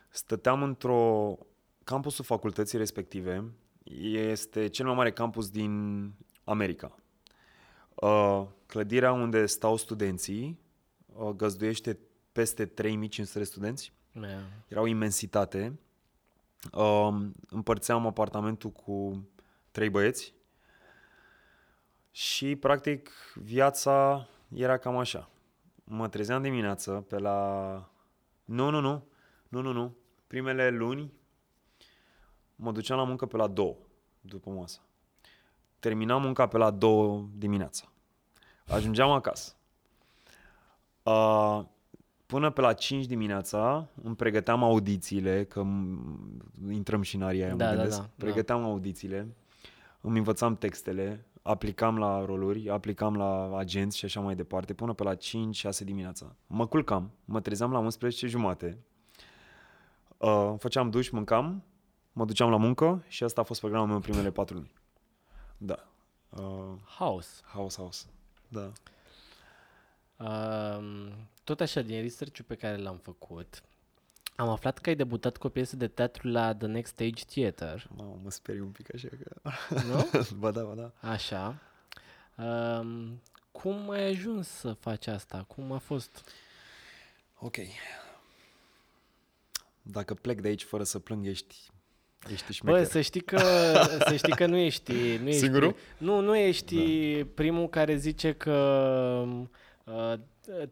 B: Stăteam într-o... Campusul facultății respective este cel mai mare campus din America. Uh, clădirea unde stau studenții uh, găzduiește peste 3500 de studenți.
A: Yeah.
B: Era o imensitate. Um, împărțeam apartamentul cu trei băieți și, practic, viața era cam așa. Mă trezeam dimineață pe la... Nu, nu, nu. Nu, nu, nu. Primele luni mă duceam la muncă pe la două după masă. Terminam munca pe la două dimineața. Ajungeam acasă. Uh, până pe la 5 dimineața îmi pregăteam audițiile, că m- intrăm și în aria aia,
A: Da,
B: mă
A: da,
B: gândesc.
A: da, da.
B: Pregăteam audițiile, îmi învățam textele, aplicam la roluri, aplicam la agenți și așa mai departe, până pe la 5-6 dimineața. Mă culcam, mă trezeam la 11 jumate, uh, făceam duș, mâncam, mă duceam la muncă și asta a fost programul meu primele 4 luni. Da. Uh,
A: House.
B: house, house. Da.
A: Um, tot așa, din research pe care l-am făcut, am aflat că ai debutat cu o piesă de teatru la The Next Stage Theater,
B: Mamă, mă sperii un pic așa că...
A: nu?
B: ba da, ba da.
A: Așa. Um, cum ai ajuns să faci asta? Cum a fost?
B: Ok. Dacă plec de aici fără să plâng, ești, ești șmecher.
A: Bă, să știi că, să știi că nu ești... Nu ești
B: Singurul?
A: Nu, nu ești da. primul care zice că uh,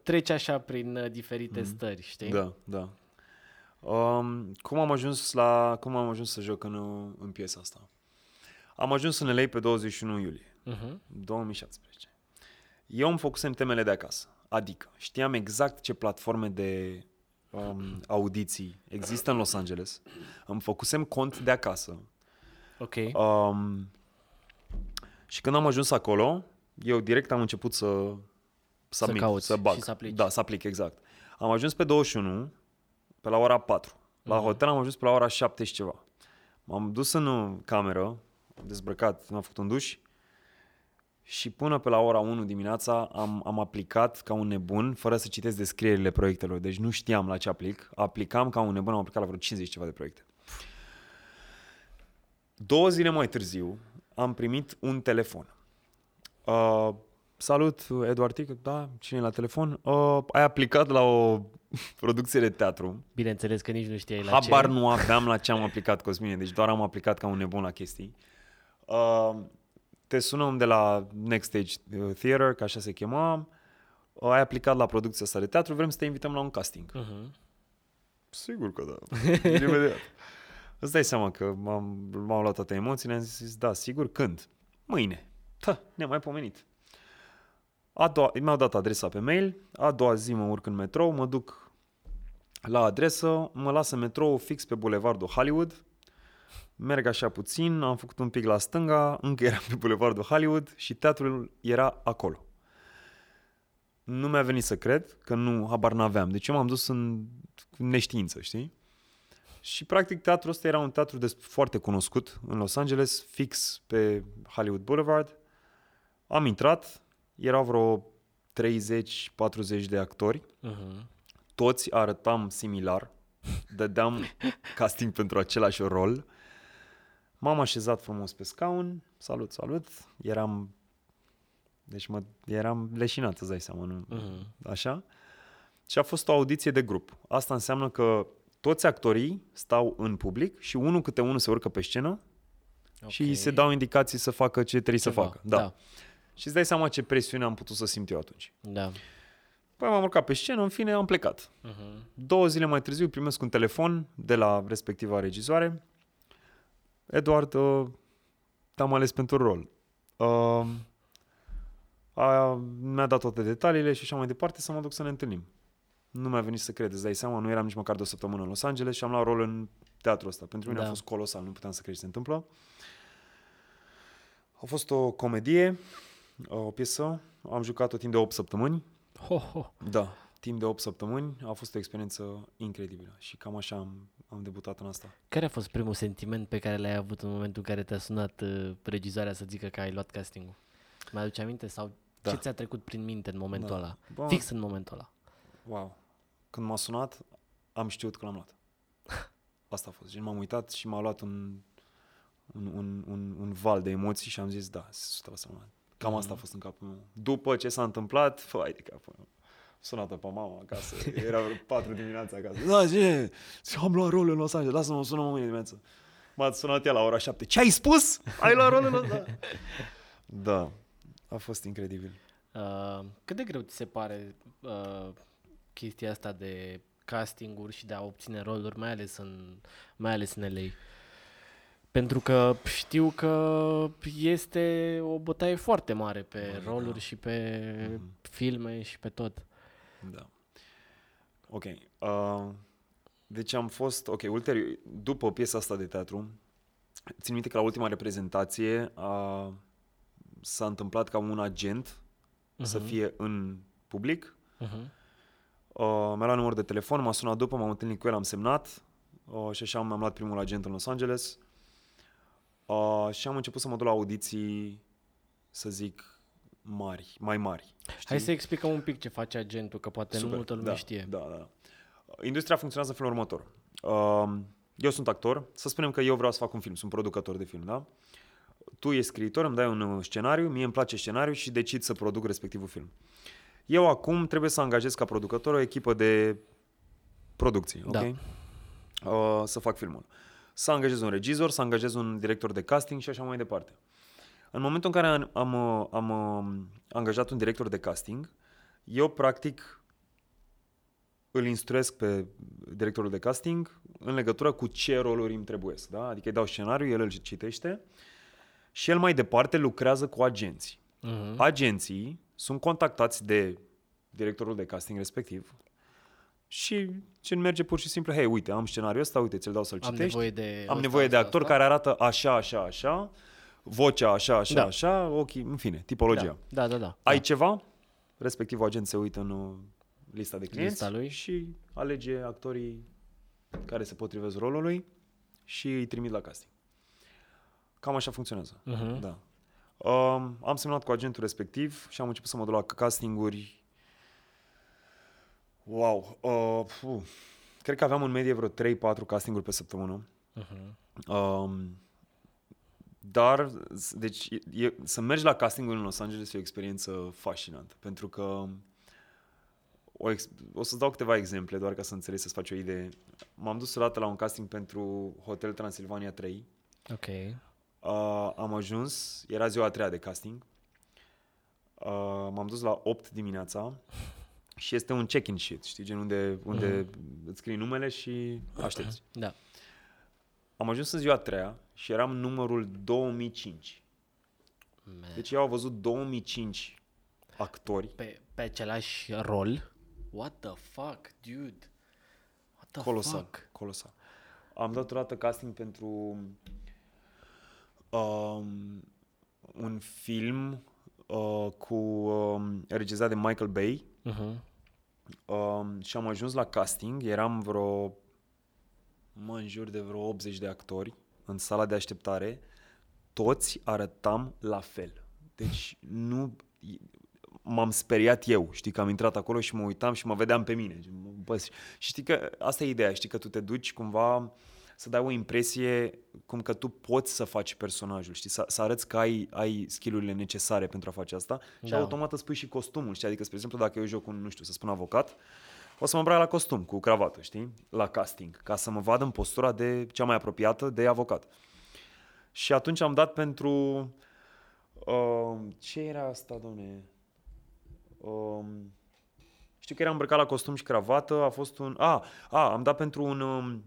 A: treci așa prin uh, diferite mm. stări, știi?
B: Da, da. Um, cum am ajuns la cum am ajuns să joc în, în piesa asta? Am ajuns în LA pe 21 iulie uh-huh. 2017. Eu îmi făcusem temele de acasă. Adică știam exact ce platforme de um, audiții există în Los Angeles. Îmi făcusem cont de acasă.
A: Ok.
B: Um, și când am ajuns acolo, eu direct am început să
A: să, cauți
B: să bag.
A: și să aplici.
B: Da, să aplic, exact. Am ajuns pe 21, pe la ora 4. La uh-huh. hotel am ajuns pe la ora 7 și ceva. M-am dus în cameră, am dezbrăcat, mi-am făcut un duș și până pe la ora 1 dimineața am, am aplicat ca un nebun, fără să citesc descrierile proiectelor. Deci nu știam la ce aplic. Aplicam ca un nebun, am aplicat la vreo 50 ceva de proiecte. Două zile mai târziu am primit un telefon. Uh, salut, Eduard Tic, da, cine e la telefon? Uh, ai aplicat la o producție de teatru.
A: Bineînțeles că nici nu știai la
B: Habar
A: ce.
B: nu aveam la ce am aplicat, Cosmine, deci doar am aplicat ca un nebun la chestii. Uh, te sunăm de la Next Stage Theater, ca așa se chema, uh, ai aplicat la producția asta de teatru, vrem să te invităm la un casting.
A: Uh-huh.
B: Sigur că da, imediat. Îți dai seama că m-am, m-au luat toate emoțiile, am zis, da, sigur, când? Mâine. Ta, ne-am mai pomenit. A doua, mi-au dat adresa pe mail, a doua zi mă urc în metrou, mă duc la adresă, mă lasă metrou fix pe bulevardul Hollywood, merg așa puțin, am făcut un pic la stânga, încă eram pe bulevardul Hollywood și teatrul era acolo. Nu mi-a venit să cred că nu, habar n-aveam. Deci eu m-am dus în neștiință, știi? Și practic teatrul ăsta era un teatru de foarte cunoscut în Los Angeles, fix pe Hollywood Boulevard. Am intrat, erau vreo 30-40 de actori,
A: Uh-huh.
B: toți arătam similar, dădeam casting pentru același rol. M-am așezat frumos pe scaun, salut, salut, eram, deci mă, eram leșinat, îți dai seama, nu?
A: Uh-huh.
B: Așa? Și a fost o audiție de grup. Asta înseamnă că toți actorii stau în public și unul câte unul se urcă pe scenă okay. și îi se dau indicații să facă ce trebuie
A: Ceva,
B: să facă. Da.
A: da.
B: Și îți dai seama ce presiune am putut să simt eu atunci.
A: Da.
B: Păi m-am urcat pe scenă, în fine am plecat.
A: Uh-huh.
B: Două zile mai târziu primesc un telefon de la respectiva regizoare. Eduard, uh, te-am ales pentru rol. Uh, a, mi-a dat toate detaliile și așa mai departe să mă duc să ne întâlnim. Nu mi-a venit să cred, îți dai seama, nu eram nici măcar de o săptămână în Los Angeles și am luat rol în teatrul ăsta. Pentru mine
A: Da.
B: a fost colosal, nu puteam să cred ce se întâmplă. A fost o comedie, o piesă, am jucat-o timp de 8 săptămâni,
A: Ho, ho.
B: da, timp de 8 săptămâni a fost o experiență incredibilă și cam așa am, am debutat în asta.
A: Care a fost primul sentiment pe care l-ai avut în momentul în care te-a sunat uh, regizoarea să zică că ai luat castingul? Mai aduce aminte? Sau
B: Da.
A: ce ți-a trecut prin minte în momentul
B: Da.
A: ăla?
B: Bă.
A: Fix în momentul ăla.
B: Wow! Când m-a sunat, am știut că l-am luat. Asta a fost. Și m-am uitat și m-a luat un, un, un, un, un val de emoții și am zis, da, 100% l-am luat. Cam asta a fost în capul meu. După ce s-a întâmplat, fai de capul meu. Sunată pe mama acasă, era vreo 4 dimineața acasă. Da, ce? Am luat rol în Los Angeles, lasă-mă, sună mâine dimineață. M-a sunat ea la ora 7. Ce ai spus? Ai luat rol în Los Angeles? Da, a fost incredibil.
A: Uh, cât de greu ți se pare uh, chestia asta de castinguri și de a obține roluri, mai ales în, mai ales în LA? Pentru că știu că este o bătaie foarte mare pe
B: Băi,
A: roluri
B: da.
A: și pe
B: Mhm.
A: filme și pe tot.
B: Da. Ok. Uh, deci am fost, ok, ulterior, după piesa asta de teatru, țin minte că la ultima reprezentație a, s-a întâmplat ca un agent uh-huh. să
A: Mhm.
B: fie în public.
A: Uh-huh.
B: Uh, mi-a luat număr de telefon, m-a sunat după, m-am întâlnit cu el, am semnat uh, și așa mi-am luat primul agent în Los Angeles. Uh, și am început să mă duc la audiții, să zic, mari, mai mari. Știi?
A: Hai să explicăm un pic ce face agentul, că poate nu multă lume
B: da,
A: știe.
B: Da, da. Industria funcționează în felul următor. Um, Eu sunt actor, să spunem că eu vreau să fac un film, sunt producător de film, da? Tu ești scriitor, îmi dai un uh, scenariu, mie îmi place scenariu și decid să produc respectivul film. Eu acum trebuie să angajez ca producător o echipă de producții, ok?
A: Da.
B: Uh, să fac filmul. Să angajez un regizor, să angajez un director de casting și așa mai departe. În momentul în care am, am, uh, am uh, angajat un director de casting, eu practic îl instruiesc pe directorul de casting în legătură cu ce roluri îmi trebuie. Da? Adică îi dau scenariu, el îl citește și el mai departe lucrează cu agenții.
A: Mhm.
B: Agenții sunt contactați de directorul de casting respectiv și ce merge pur și simplu, hei, uite, am scenariul ăsta, uite, ți-l dau să-l
A: Am
B: citești.
A: nevoie de
B: am
A: ăsta,
B: nevoie de
A: ăsta,
B: actor
A: ăsta.
B: care arată așa, așa, așa, vocea așa, așa,
A: Da.
B: așa, ochii, în fine, tipologia.
A: Da, da, da. da.
B: Ai ceva? Respectivul agent se uită în uh, lista de clienți
A: Lista lui.
B: și alege actorii care se potrivesc rolului și îi trimit la casting. Cam așa funcționează.
A: Mhm.
B: Da. Um, am semnat cu agentul respectiv și am început să mă duc la castinguri. Wow. Uh, puh. Cred că aveam în medie vreo 3-4 castinguri pe săptămână.
A: Mhm.
B: Um, dar, s- deci, e, e, să mergi la castingul în Los Angeles e o experiență fascinantă, pentru că o, ex, o să dau câteva exemple, doar ca să înțelegi, să-ți faci o idee. M-am dus odată la un casting pentru Hotel Transilvania 3.
A: Ok.
B: Uh, am ajuns, era ziua a treia de casting. Uh, m-am dus la 8 dimineața și este un check-in sheet, știi, gen unde, unde îți scrii numele și aștepți.
A: Da.
B: Am ajuns în ziua a treia și eram numărul 2005.
A: Man.
B: Deci eu au văzut 2005 actori.
A: Pe, pe același rol? What the fuck, dude? What the
B: Colosal,
A: fuck?
B: colosal. Am dat odată casting pentru um, un film uh, cu um, regizat de Michael Bay
A: Mhm.
B: um, și am ajuns la casting, eram vreo mă în jur de vreo 80 de actori în sala de așteptare, toți arătam la fel. Deci nu m-am speriat eu, știi, că am intrat acolo și mă uitam și mă vedeam pe mine. Bă, și știi că asta e ideea, știi că tu te duci cumva să dai o impresie cum că tu poți să faci personajul, știi, să, să arăți că ai, ai skillurile necesare pentru a face asta și
A: Da.
B: automat îți pui și costumul, știi, adică, spre exemplu, dacă eu joc un, nu știu, să spun avocat, o să mă îmbrac la costum, cu cravată, știi, la casting, ca să mă vadă în postura de cea mai apropiată de avocat. Și atunci am dat pentru... Uh, ce era asta, domne? Um, știu că eram îmbrăcat la costum și cravată, a fost un... A, a am dat pentru un... Um,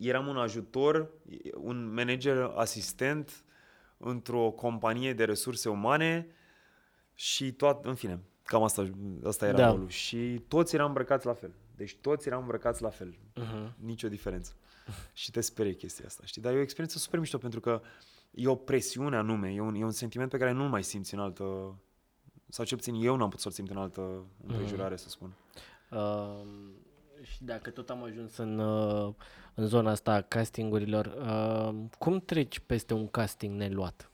B: eram un ajutor, un manager asistent într-o companie de resurse umane și tot, în fine, cam asta, asta era
A: Da.
B: rolul. Și toți eram îmbrăcați la fel. Deci toți eram îmbrăcați la fel.
A: Mhm.
B: Nicio diferență. și te sperie chestia asta, știi? Dar e o experiență super mișto pentru că e o presiune anume, e un, e un sentiment pe care nu-l mai simți în altă... Sau cel puțin eu n-am putut să-l simt în altă împrejurare, să spun.
A: Uh, și dacă tot am ajuns în, uh, în zona asta a castingurilor, uh, cum treci peste un casting neluat?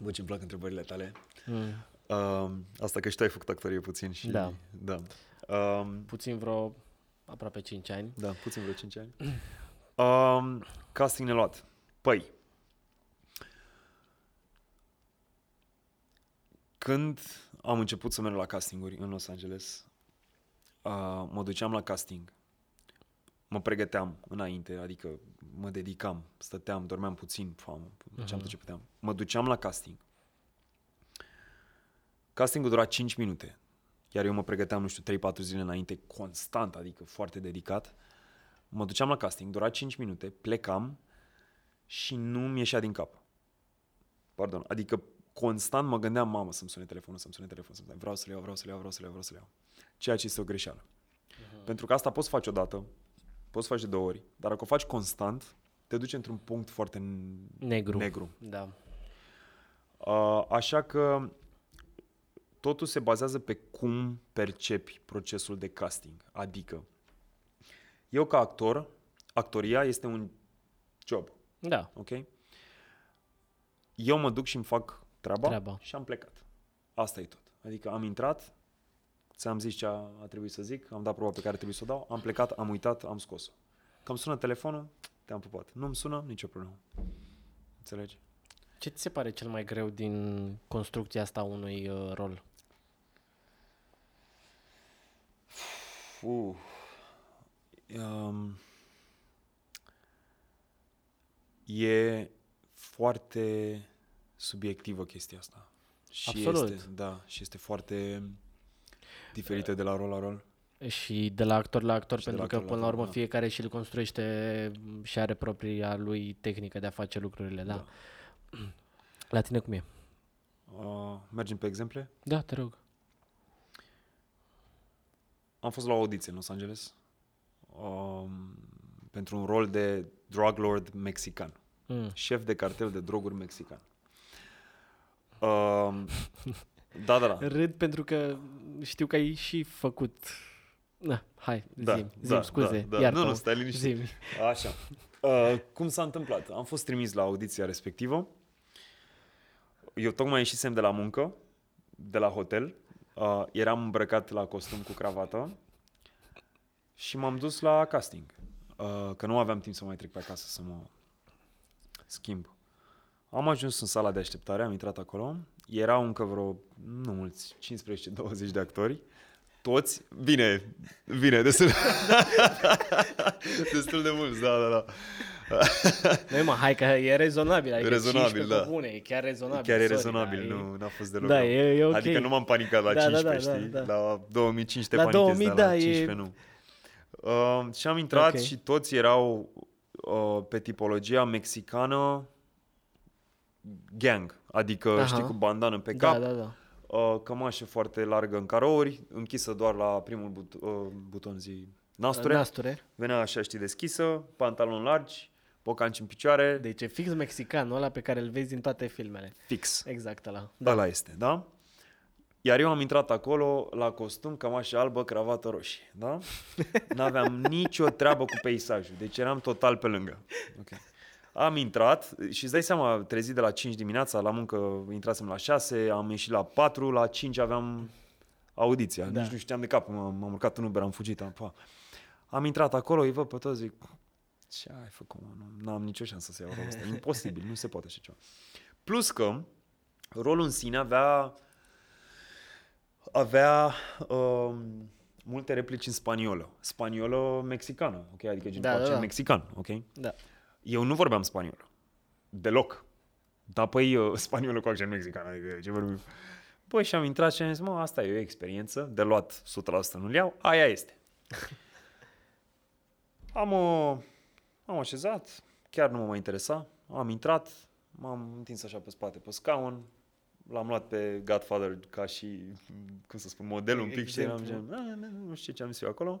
B: Bă, ce-mi plac întrebările tale.
A: Mm.
B: Uh, asta că și tu ai făcut actorie puțin și...
A: Da.
B: Da. Uh,
A: Puțin vreo aproape 5 ani.
B: da, puțin vreo 5 ani. Um, casting neluat. Păi, când am început să merg la castinguri în Los Angeles, uh, mă duceam la casting, mă pregăteam înainte, adică mă dedicam, stăteam, dormeam puțin, fam, făceam tot ce puteam. Mă duceam la casting. Castingul dura 5 minute, iar eu mă pregăteam, nu știu, 3-4 zile înainte, constant, adică foarte dedicat. Mă duceam la casting, dura 5 minute, plecam și nu mi ieșea din cap. Pardon, adică constant mă gândeam, mamă, să-mi sune telefonul, să-mi sune telefonul, să-mi vreau să le iau, vreau să le iau, vreau să le iau, vreau să le iau. Ceea ce este o greșeală. Pentru că asta poți face odată, poți face de două ori, dar dacă o faci constant, te duci într-un punct foarte
A: Negru.
B: negru.
A: Da.
B: Uh, așa că totul se bazează pe cum percepi procesul de casting. Adică, eu ca actor, actoria este un job,
A: Da.
B: ok? Eu mă duc și îmi fac treaba,
A: Treaba.
B: și am plecat. Asta e tot. Adică am intrat, ți-am zis ce a, a trebuit să zic, am dat proba pe care trebuie să o dau, am plecat, am uitat, am scos-o. Că îmi sună telefonul, te-am pupat. Nu îmi sună, nicio problemă. Înțelegi?
A: Ce ți se pare cel mai greu din construcția asta a unui uh, rol?
B: Uh. Um, e foarte subiectivă chestia asta. Și
A: Absolut.
B: Este, da, și este foarte diferită de la rol la rol.
A: Și de la actor la actor,
B: Și de
A: pentru
B: la
A: că
B: actor la
A: până la urmă
B: actor, da.
A: fiecare și îl construiește și are propria lui tehnică de a face lucrurile, da. La tine cum e?
B: Uh, mergem pe exemple.
A: Da, te rog.
B: Am fost la o audiție în Los Angeles um, pentru un rol de drug lord mexican.
A: Mm.
B: Șef de cartel de droguri mexican. Um, da, da, da.
A: Râd pentru că știu că ai și făcut... Na, hai,
B: Da,
A: zim, zim,
B: da,
A: scuze,
B: da, da.
A: iartă
B: Nu, nu, stai liniștit.
A: Zim.
B: Așa. Uh, cum s-a întâmplat? Am fost trimis la audiția respectivă. Eu tocmai ieșisem de la muncă, de la hotel. Uh, eram îmbrăcat la costum cu cravată și m-am dus la casting. Uh, că nu aveam timp să mai trec pe acasă să mă schimb. Am ajuns în sala de așteptare, am intrat acolo. Erau încă vreo, nu mulți, 15-20 de actori. Toți, bine, bine, destul, destul de mulți, da, da, da.
A: Nu, mă, hai că e rezonabil. Adică
B: Rezonabil,
A: 15
B: da.
A: pe Bune, e chiar rezonabil.
B: Chiar e
A: sorry,
B: rezonabil,
A: da,
B: nu, n-a fost deloc
A: Da,
B: rău.
A: e- e ok.
B: Adică nu m-am panicat la
A: Da, da,
B: 15,
A: da,
B: știi?
A: da, da.
B: La 2005 te
A: La
B: panichezi,
A: 2000,
B: dar
A: da,
B: la
A: e-
B: 15 nu. Uh, și am intrat
A: Ok.
B: și toți erau uh, pe tipologia mexicană gang, adică
A: Aha.
B: știi cu bandană pe
A: Da,
B: cap,
A: da, da.
B: uh, cămașă foarte largă în carouri, închisă doar la primul but, uh, buton zi nasture,
A: Nasture.
B: venea așa știi deschisă, pantaloni largi, bocanci în picioare,
A: Deci e fix mexican, ăla pe care îl vezi în toate filmele.
B: fix.
A: Exact ăla.
B: Da. Ăla este, da? Iar eu am intrat acolo la costum, cămașă albă, cravată roșie, da? N-aveam nicio treabă cu peisajul, deci eram total pe lângă. Okay. Am intrat și îți dai seama, trezit de la 5 dimineața, la muncă intrasem la 6, am ieșit la 4, la 5 aveam audiția.
A: Da.
B: Da. Nici nu știam de cap, m-am, m-am urcat în Uber, am fugit. Am, pa. am intrat acolo, îi văd pe toți, zic, ce ai făcut, mă? Nu am nicio șansă să iau rolul ăsta. Imposibil, nu se poate așa ceva. Plus că rolul în sine avea avea um, multe replici în spaniolă. Spaniolă mexicană, ok? Adică gen
A: Da,
B: da,
A: da,
B: accent
A: da.
B: mexican, ok?
A: Da.
B: Eu nu vorbeam spaniolă. Deloc. Dar păi uh, spaniolă cu accent mexican, adică ce vorbim? Păi și am intrat și am zis, mă, asta e o experiență, de luat 100% nu-l iau, aia este. am, uh, am așezat, chiar nu mă mai interesa, am intrat, m-am întins așa pe spate pe scaun, l-am luat pe Godfather ca și, cum să spun, model un pic și eram
A: Exemplu.
B: gen, "Ah, nu știu ce am zis eu acolo.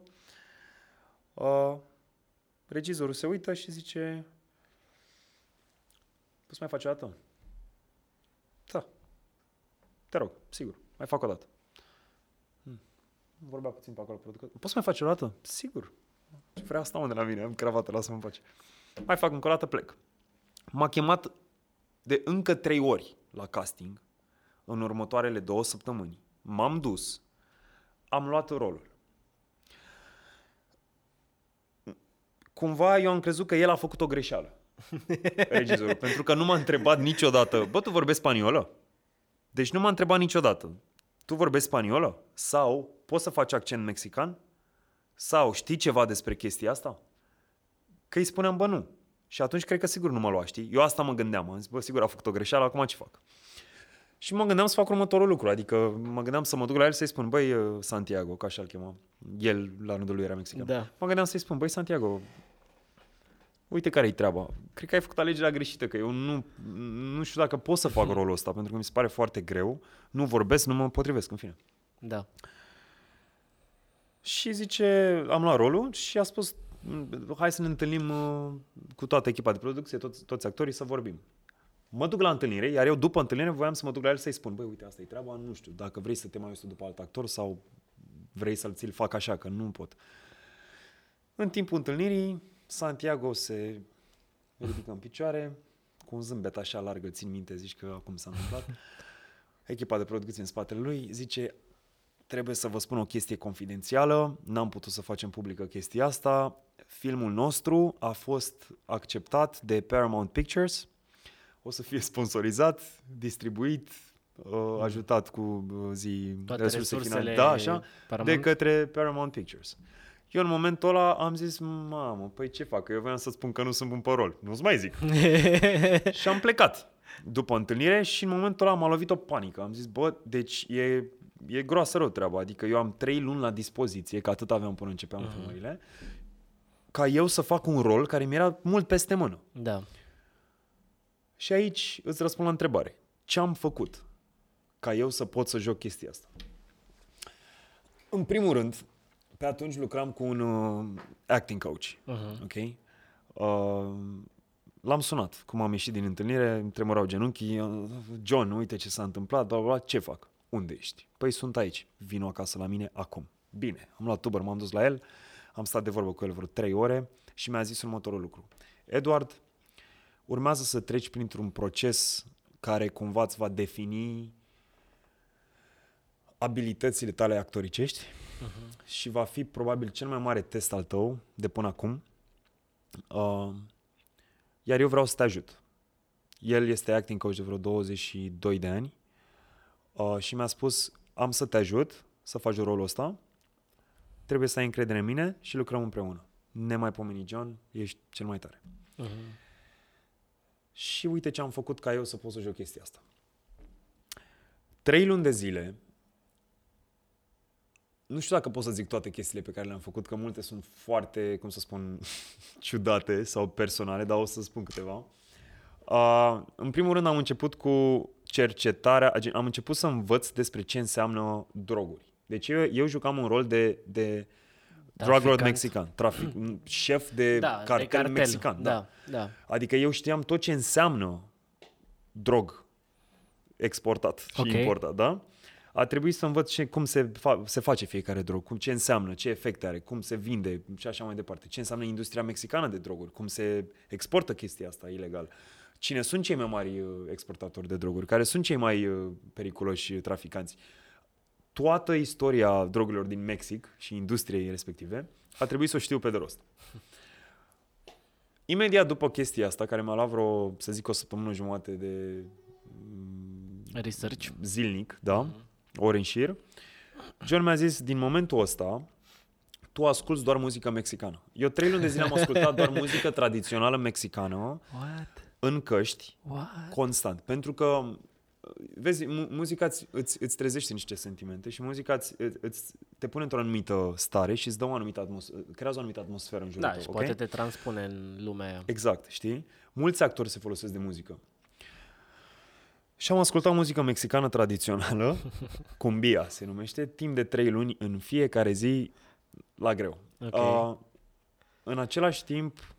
B: Uh, regizorul se uită și zice, poți mai face o dată? Da. Te rog, sigur, mai fac o dată. Hmm. Vorbea puțin pe acolo producător. Poți mai face o dată? Sigur. Ce vrea asta mă de la mine, am cravată, lasă-mă face. Mai fac încă o dată, plec. M-a chemat de încă trei ori la casting în următoarele două săptămâni. M-am dus, am luat rolul. Cumva eu am crezut că el a făcut o greșeală, regizorul, pentru că nu m-a întrebat niciodată, bă, tu vorbești spaniolă? Deci nu m-a întrebat niciodată, tu vorbești spaniolă? Sau poți să faci accent mexican? Sau știi ceva despre chestia asta? Că îi spuneam, bă, nu. Și atunci cred că sigur nu mă lua, știi? Eu asta mă gândeam, am zis, bă, sigur a făcut o greșeală, acum ce fac? Și mă gândeam să fac următorul lucru, adică mă gândeam să mă duc la el să-i spun, băi, uh, Santiago, ca așa-l chema. El, la rândul lui, era mexican.
A: Da.
B: Mă gândeam să-i spun, băi, Santiago, uite care-i treaba. Cred că ai făcut alegerea greșită, că eu nu, nu știu dacă pot să fac rolul ăsta, pentru că mi se pare foarte greu. Nu vorbesc, nu mă potrivesc, în fine.
A: Da.
B: Și zice, am luat rolul și a spus, "Mm, hai să ne întâlnim uh, cu toată echipa de producție, toți, toți actorii, să vorbim. Mă duc la întâlnire, iar eu după întâlnire voiam să mă duc la el să-i spun, băi, uite, asta e treaba, nu știu, dacă vrei să te mai uiți tu după alt actor sau vrei să-l ți-l fac așa, că nu pot. În timpul întâlnirii, Santiago se ridică în picioare, cu un zâmbet așa larg, îl țin minte, zici că acum s-a întâmplat. Echipa de producție în spatele lui zice, trebuie să vă spun o chestie confidențială, n-am putut să facem publică chestia asta. Filmul nostru a fost acceptat de Paramount Pictures, o să fie sponsorizat, distribuit, uh, ajutat cu uh, zi
A: Toate
B: resurse
A: resursele
B: finale, da, așa,
A: Paramount?
B: de către Paramount Pictures. Eu în momentul ăla am zis, mamă, păi ce fac? Eu voiam să spun că nu sunt bun pe rol. Nu-ți mai zic. și am plecat după întâlnire și în momentul ăla m-a lovit o panică. Am zis, bă, deci e, e groasă rău treaba. Adică eu am trei luni la dispoziție, că atât aveam până începeam uh-huh. filmările, ca eu să fac un rol care mi era mult peste mână.
A: Da.
B: Și aici îți răspund la întrebare. Ce am făcut ca eu să pot să joc chestia asta? În primul rând, pe atunci lucram cu un uh, acting coach. Uh-huh. Ok? Uh, l-am sunat. Cum am ieșit din întâlnire, îmi tremurau genunchii. Uh, John, uite ce s-a întâmplat, bla, bla, bla, ce fac? Unde ești? Păi sunt aici. Vino acasă la mine acum. Bine, am luat Uber, m-am dus la el, am stat de vorbă cu el vreo trei ore și mi-a zis următorul lucru. Edward, urmează să treci printr-un proces care cumva îți va defini abilitățile tale actoricești uh-huh. și va fi probabil cel mai mare test al tău de până acum. Uh, iar eu vreau să te ajut. El este acting coach de vreo 22 de ani uh, și mi-a spus am să te ajut să faci rolul ăsta, trebuie să ai încredere în mine și lucrăm împreună. Nemaipomeni, John, ești cel mai tare. Uh-huh. Și uite ce am făcut ca eu să pot să joc chestia asta. Trei luni de zile nu știu dacă pot să zic toate chestiile pe care le-am făcut, că multe sunt foarte, cum să spun, ciudate sau personale, dar o să spun câteva. Uh, în primul rând am început cu cercetarea, am început să învăț despre ce înseamnă droguri. Deci eu, eu jucam un rol de, de drug lord mexican, trafic, șef de, da, cartel, de cartel mexican. Da. da. Da. Adică eu știam tot ce înseamnă drog exportat și okay. importat, da? a trebuit să învăț ce, cum se, fa- se face fiecare drog, cum, ce înseamnă, ce efecte are, cum se vinde și așa mai departe, ce înseamnă industria mexicană de droguri, cum se exportă chestia asta ilegal. Cine sunt cei mai mari uh, exportatori de droguri, care sunt cei mai uh, periculoși traficanți. Toată istoria drogurilor din Mexic și industriei respective a trebuit să o știu pe de rost. Imediat după chestia asta, care mi-a luat vreo, să zic, o săptămână jumate de
A: research
B: zilnic, da, uh-huh ori în șir. John mi-a zis, din momentul ăsta, tu asculti doar muzică mexicană. Eu trei luni de zile am ascultat doar muzică tradițională mexicană What? În căști, What? constant. Pentru că, vezi, muzica îți, îți, îți trezește niște sentimente și muzica îți, îți, te pune într-o anumită stare și îți dă o anumită atmosferă, creează o anumită atmosferă în jurul
A: da, tău. și okay? poate te transpune în lumea aia.
B: Exact, știi? Mulți actori se folosesc de muzică. Și am ascultat muzică mexicană tradițională, cumbia se numește, timp de trei luni în fiecare zi la greu. Okay. Uh, în același timp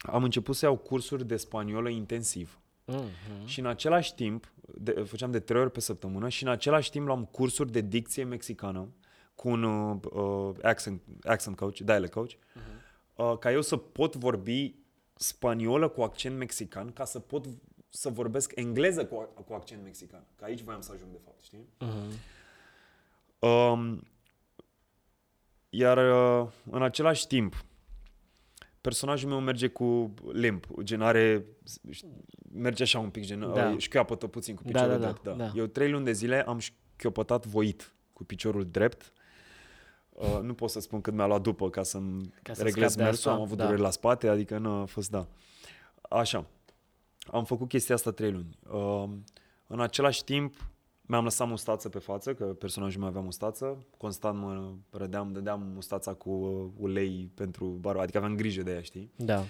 B: am început să iau cursuri de spaniolă intensiv. Uh-huh. Și în același timp, de, făceam de trei ori pe săptămână și în același timp luam cursuri de dicție mexicană cu un uh, accent, accent coach, dialect coach, uh-huh. uh, ca eu să pot vorbi spaniolă cu accent mexican, ca să pot să vorbesc engleză cu, cu accent mexican. Că aici voiam să ajung, de fapt, știi? Uh-huh. Um, iar uh, în același timp, personajul meu merge cu limp, gen are, merge așa un pic, gen, da. uh, șchioapătă puțin cu da, piciorul da, da, drept. Da. Da. Eu trei luni de zile am șchiopătat voit cu piciorul drept. Uh, nu pot să spun cât mi-a luat după ca să-mi ca să reglez mersul, am avut da. dureri la spate, adică nu a fost, da. Așa am făcut chestia asta trei luni. Uh, în același timp, mi-am lăsat mustață pe față, că personajul meu avea mustață. Constant mă rădeam, dădeam mustața cu uh, ulei pentru barbă, adică aveam grijă de ea, știi?
A: Da.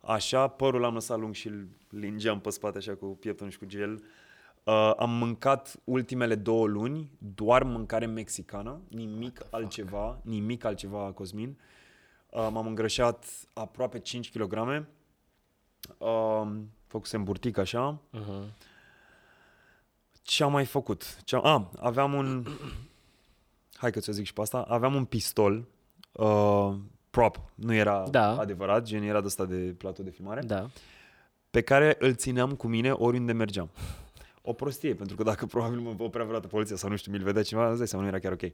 B: Așa, părul l-am lăsat lung și îl lingeam pe spate așa cu pieptul și cu gel. Uh, am mâncat ultimele două luni doar mâncare mexicană, nimic altceva, fuck? nimic altceva, Cosmin. Uh, m-am îngrășat aproape 5 kg. Uh, făcusem burtic așa. Uh-huh. Ce am mai făcut? Ce am... A, aveam un... Hai că ți-o zic și pe asta. Aveam un pistol uh, prop, nu era da. adevărat, gen era de ăsta de platou de filmare,
A: da.
B: pe care îl țineam cu mine oriunde mergeam. O prostie, pentru că dacă probabil mă oprea vreodată poliția sau nu știu, mi-l vedea cineva, îți dai seama, nu era chiar ok.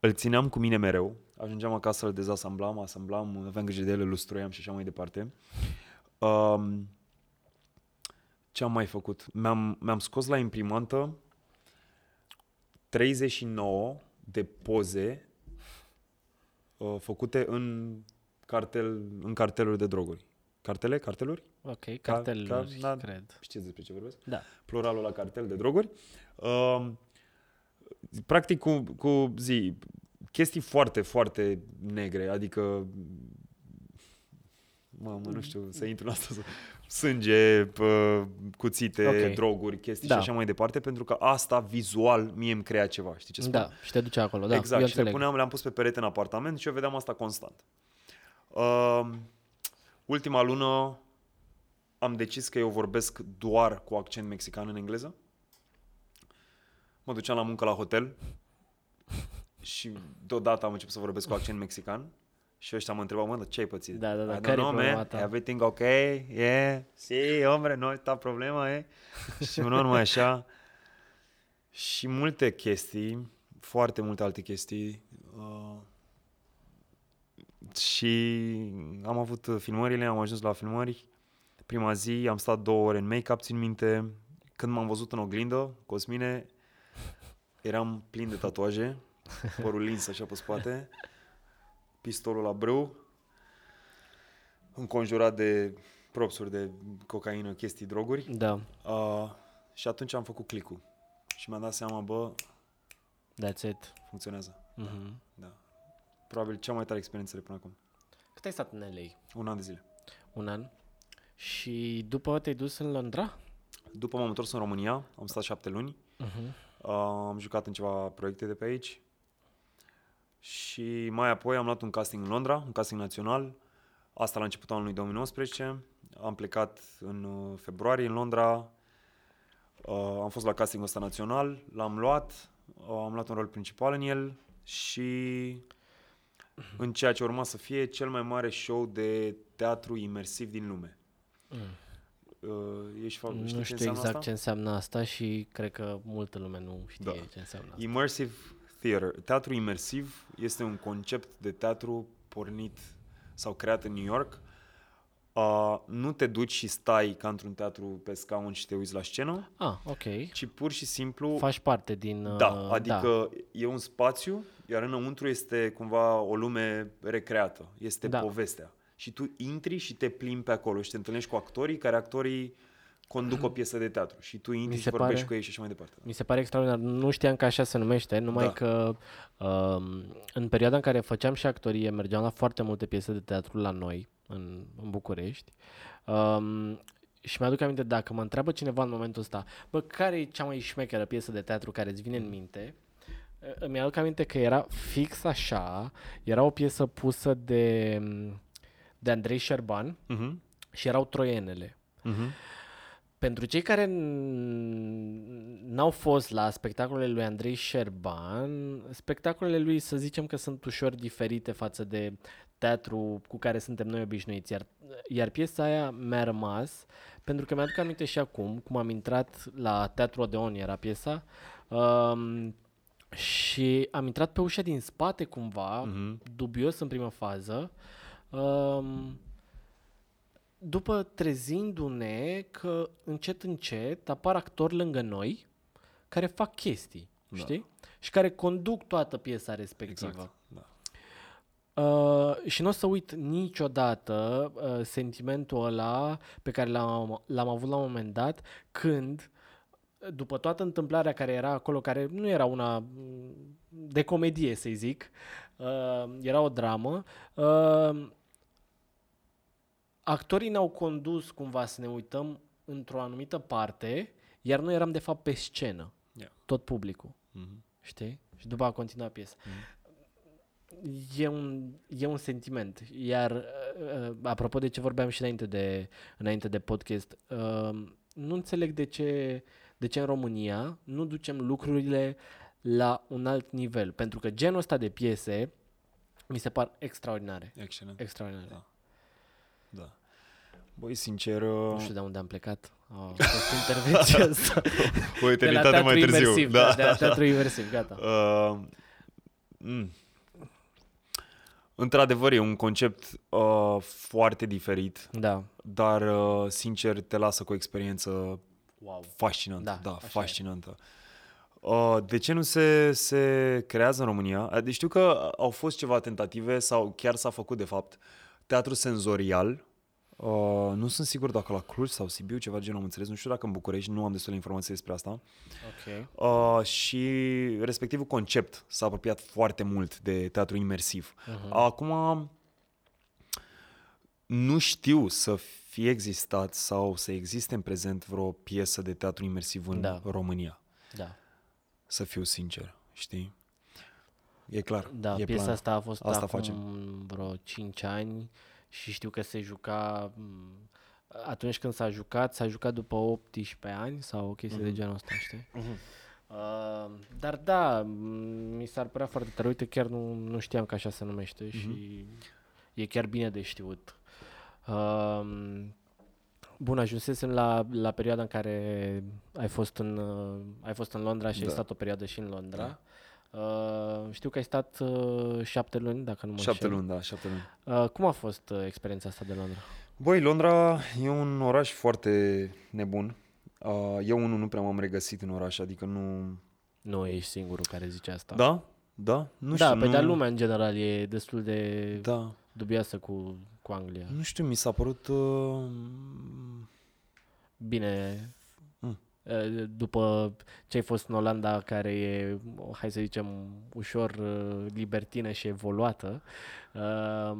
B: Îl țineam cu mine mereu, ajungeam acasă, îl dezasamblam, asamblam, aveam grijă de el, îl lustruiam și așa mai departe. Um, ce am mai făcut? Mi-am, mi-am scos la imprimantă 39 de poze uh, făcute în, cartel, în carteluri de droguri. Cartele? Carteluri?
A: Ok, carteluri,
B: car- da.
A: cred.
B: Știți despre ce vorbesc?
A: Da.
B: Pluralul la cartel de droguri. Uh, practic, cu, cu zi, chestii foarte, foarte negre, adică Mamă, nu știu, să intru în asta, să- sânge, pă, cuțite,
A: Ok.
B: droguri, chestii
A: Da.
B: și așa mai departe, pentru că asta vizual mie îmi crea ceva, știi ce spun?
A: Da, și te duce acolo, da.
B: exact,
A: eu
B: și le
A: înțeleg.
B: puneam, le-am pus pe perete în apartament și eu vedeam asta constant. Uh, ultima lună am decis că eu vorbesc doar cu accent mexican în engleză. Mă duceam la muncă la hotel și deodată am început să vorbesc cu accent mexican și ăștia mă întrebau, mă, dar ce ai pățit?
A: Da, da, da,
B: I don't
A: care-i
B: know,
A: problema
B: man.
A: ta?
B: Everything okay? Yeah? Si, hombre, no está problema, eh? și nu numai așa. Și multe chestii, foarte multe alte chestii. Uh, și am avut uh, filmările, am ajuns la filmări. Prima zi am stat două ore în make-up, țin minte. Când m-am văzut în oglindă, Cosmine, eram plin de tatuaje, părul lins așa pe spate, pistolul la brâu, înconjurat de propsuri de cocaină, chestii, droguri.
A: Da,
B: Uh, și atunci am făcut clicul. Și mi-am dat seama, bă,
A: that's it.
B: funcționează.
A: Mhm.
B: Da. Probabil cea mai tare experiență de până acum.
A: Cât ai stat în LA?
B: Un an de zile.
A: Un an. Și după te-ai dus în Londra?
B: După m-am întors în România, am stat șapte luni,
A: Uh-huh.
B: uh, am jucat în ceva proiecte de pe aici și mai apoi am luat un casting în Londra, un casting național, asta la începutul anului 2019. Am plecat în uh, februarie în Londra, uh, am fost la castingul ăsta național, l-am luat, uh, am luat un rol principal în el și în ceea ce urma să fie cel mai mare show de teatru imersiv din lume. Uh, ești fa- știi
A: Nu
B: ce
A: știu
B: înseamnă
A: exact
B: asta?
A: ce înseamnă asta și cred că multă lume nu știe
B: Da.
A: ce înseamnă asta.
B: Immersive theater. Teatru imersiv este un concept de teatru pornit sau creat în New York. Uh, nu te duci și stai ca într-un teatru pe scaun și te uiți la scenă,
A: Ah, ok.
B: ci pur și simplu...
A: Faci parte din... uh,
B: da, adică e un spațiu, iar înăuntru este cumva o lume recreată. Este
A: Da.
B: povestea. Și tu intri și te plimbi pe acolo și te întâlnești cu actorii, care actorii conduc o piesă de teatru. Și tu intri și
A: se
B: vorbești
A: pare-
B: cu ei și așa mai departe.
A: Mi se pare extraordinar. Nu știam că așa se numește, numai
B: Da.
A: că um, în perioada în care făceam și actorie, mergeam la foarte multe piese de teatru la noi, în, în București. Um, și mi-aduc aminte, dacă mă întreabă cineva în momentul ăsta, bă, care e cea mai șmecheră piesă de teatru care îți vine în minte, uh, îmi aduc aminte că era fix așa, era o piesă pusă de, de Andrei Șerban
B: Uh-huh.
A: și erau troienele.
B: Uh-huh.
A: Pentru cei care n- n-au fost la spectacolele lui Andrei Șerban, spectacolele lui să zicem că sunt ușor diferite față de teatru cu care suntem noi obișnuiți, iar, iar piesa aia mi-a rămas pentru că mi-aduc aminte și acum, cum am intrat la Teatru Odeon, era piesa, um, și am intrat pe ușa din spate cumva,
B: Mhm.
A: dubios în prima fază, um, după trezindu-ne că încet, încet apar actori lângă noi care fac chestii,
B: Da.
A: știi? Și care conduc toată piesa respectivă.
B: Exact. Da.
A: Uh, și nu o să uit niciodată uh, sentimentul ăla pe care l-am, l-am avut la un moment dat când, după toată întâmplarea care era acolo, care nu era una mm, de comedie, să-i zic, uh, era o dramă, uh, actorii ne-au condus cumva să ne uităm într-o anumită parte, iar noi eram de fapt pe scenă,
B: Yeah.
A: tot publicul,
B: Mhm.
A: știi? Și după a continuat piesa. E un, e un sentiment. Iar, uh, uh, apropo de ce vorbeam și înainte de, înainte de podcast, uh, nu înțeleg de ce, de ce în România nu ducem lucrurile la un alt nivel. Pentru că genul ăsta de piese mi se par extraordinare.
B: Excelent.
A: Extraordinare.
B: Da. Da. Băi, sincer,
A: Nu știu de unde am plecat. A fost intervenția asta.
B: o
A: De la
B: eternitate
A: teatru
B: mai târziu.
A: imersiv. Da. De la teatru imersiv, gata.
B: Uh, mm. Într-adevăr, e un concept uh, foarte diferit,
A: Da.
B: dar, uh, sincer, te lasă cu o experiență
A: Wow.
B: fascinantă.
A: Da,
B: Da,
A: așa e.
B: fascinantă. Uh, de ce nu se, se creează în România? Deci știu că au fost ceva tentative sau chiar s-a făcut de fapt teatru senzorial. Uh, nu sunt sigur dacă la Cluj sau Sibiu, ceva de genul am înțeles. Nu știu dacă în București, nu am destule informații despre asta.
A: Ok.
B: Uh, și respectivul concept s-a apropiat foarte mult de teatru imersiv. Uh-huh. Acum nu știu să fie existat sau să existe în prezent vreo piesă de teatru imersiv în
A: Da.
B: România.
A: Da.
B: Să fiu sincer, știi? E clar.
A: Da,
B: e
A: piesa
B: plan.
A: asta a fost
B: Asta
A: acum
B: facem.
A: vreo 5 ani și știu că se juca m, atunci când s-a jucat, s-a jucat după 18 ani sau o chestie
B: Mhm.
A: de genul ăsta, știi? Uh, dar da, m, mi s-ar părea foarte tare. Uite, chiar nu, nu știam că așa se numește
B: Mhm.
A: și e chiar bine de știut. Uh, bun, ajunsesem la, la perioada în care ai fost în, uh, ai fost în Londra și ai
B: Da.
A: stat o perioadă și în Londra. Uh, știu că ai stat uh, șapte luni, dacă nu mă
B: Șapte
A: înșel.
B: luni, da, șapte luni.
A: Uh, cum a fost uh, experiența asta de Londra?
B: Băi, Londra e un oraș foarte nebun. Uh, eu unul nu prea m-am regăsit în oraș, adică nu...
A: Nu ești singurul care zice asta.
B: Da? Da? Nu
A: da,
B: știu,
A: pe
B: nu...
A: de lumea în general e destul de
B: Da.
A: dubioasă cu, cu Anglia.
B: Nu știu, mi s-a părut... Uh...
A: Bine,
B: Mm.
A: uh, după ce ai fost în Olanda, care e, hai să zicem, ușor uh, libertină și evoluată, uh,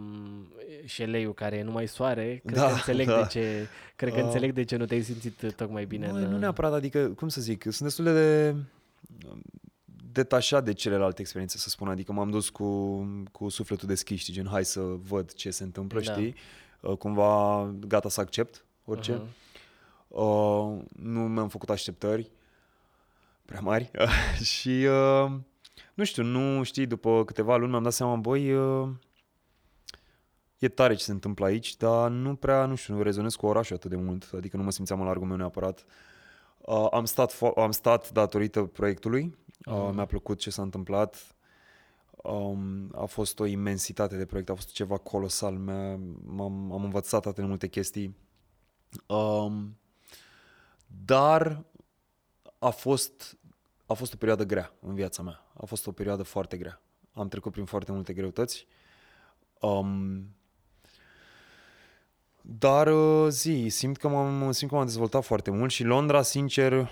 A: și Eleiu, care e numai soare, cred
B: Da,
A: că înțeleg
B: da.
A: de ce, cred că
B: Uh,
A: înțeleg de ce nu te-ai simțit tocmai bine.
B: Băi,
A: în,
B: nu neapărat, adică, cum să zic, sunt destul de detașat de celelalte experiențe, să spun. Adică m-am dus cu, cu sufletul deschis, știi, gen, hai să văd ce se întâmplă,
A: Da.
B: știi? Uh, Cumva gata să accept orice.
A: Mhm.
B: Uh, nu mi-am făcut așteptări prea mari și uh, nu știu, nu știi, după câteva luni mi-am dat seama, băi, uh, e tare ce se întâmplă aici, dar nu prea, nu știu, nu rezonez cu orașul atât de mult, adică nu mă simțeam în largul meu neapărat. Uh, am, stat fo- am stat datorită proiectului, uh,
A: Mhm.
B: mi-a plăcut ce s-a întâmplat, um, a fost o imensitate de proiect, a fost ceva colosal, mi-a, m-am, am învățat atât de multe chestii. Um, dar a fost, a fost o perioadă grea în viața mea. A fost o perioadă foarte grea. Am trecut prin foarte multe greutăți. Um, dar uh, zi, simt că, m-am, simt că m-am dezvoltat foarte mult și Londra, sincer,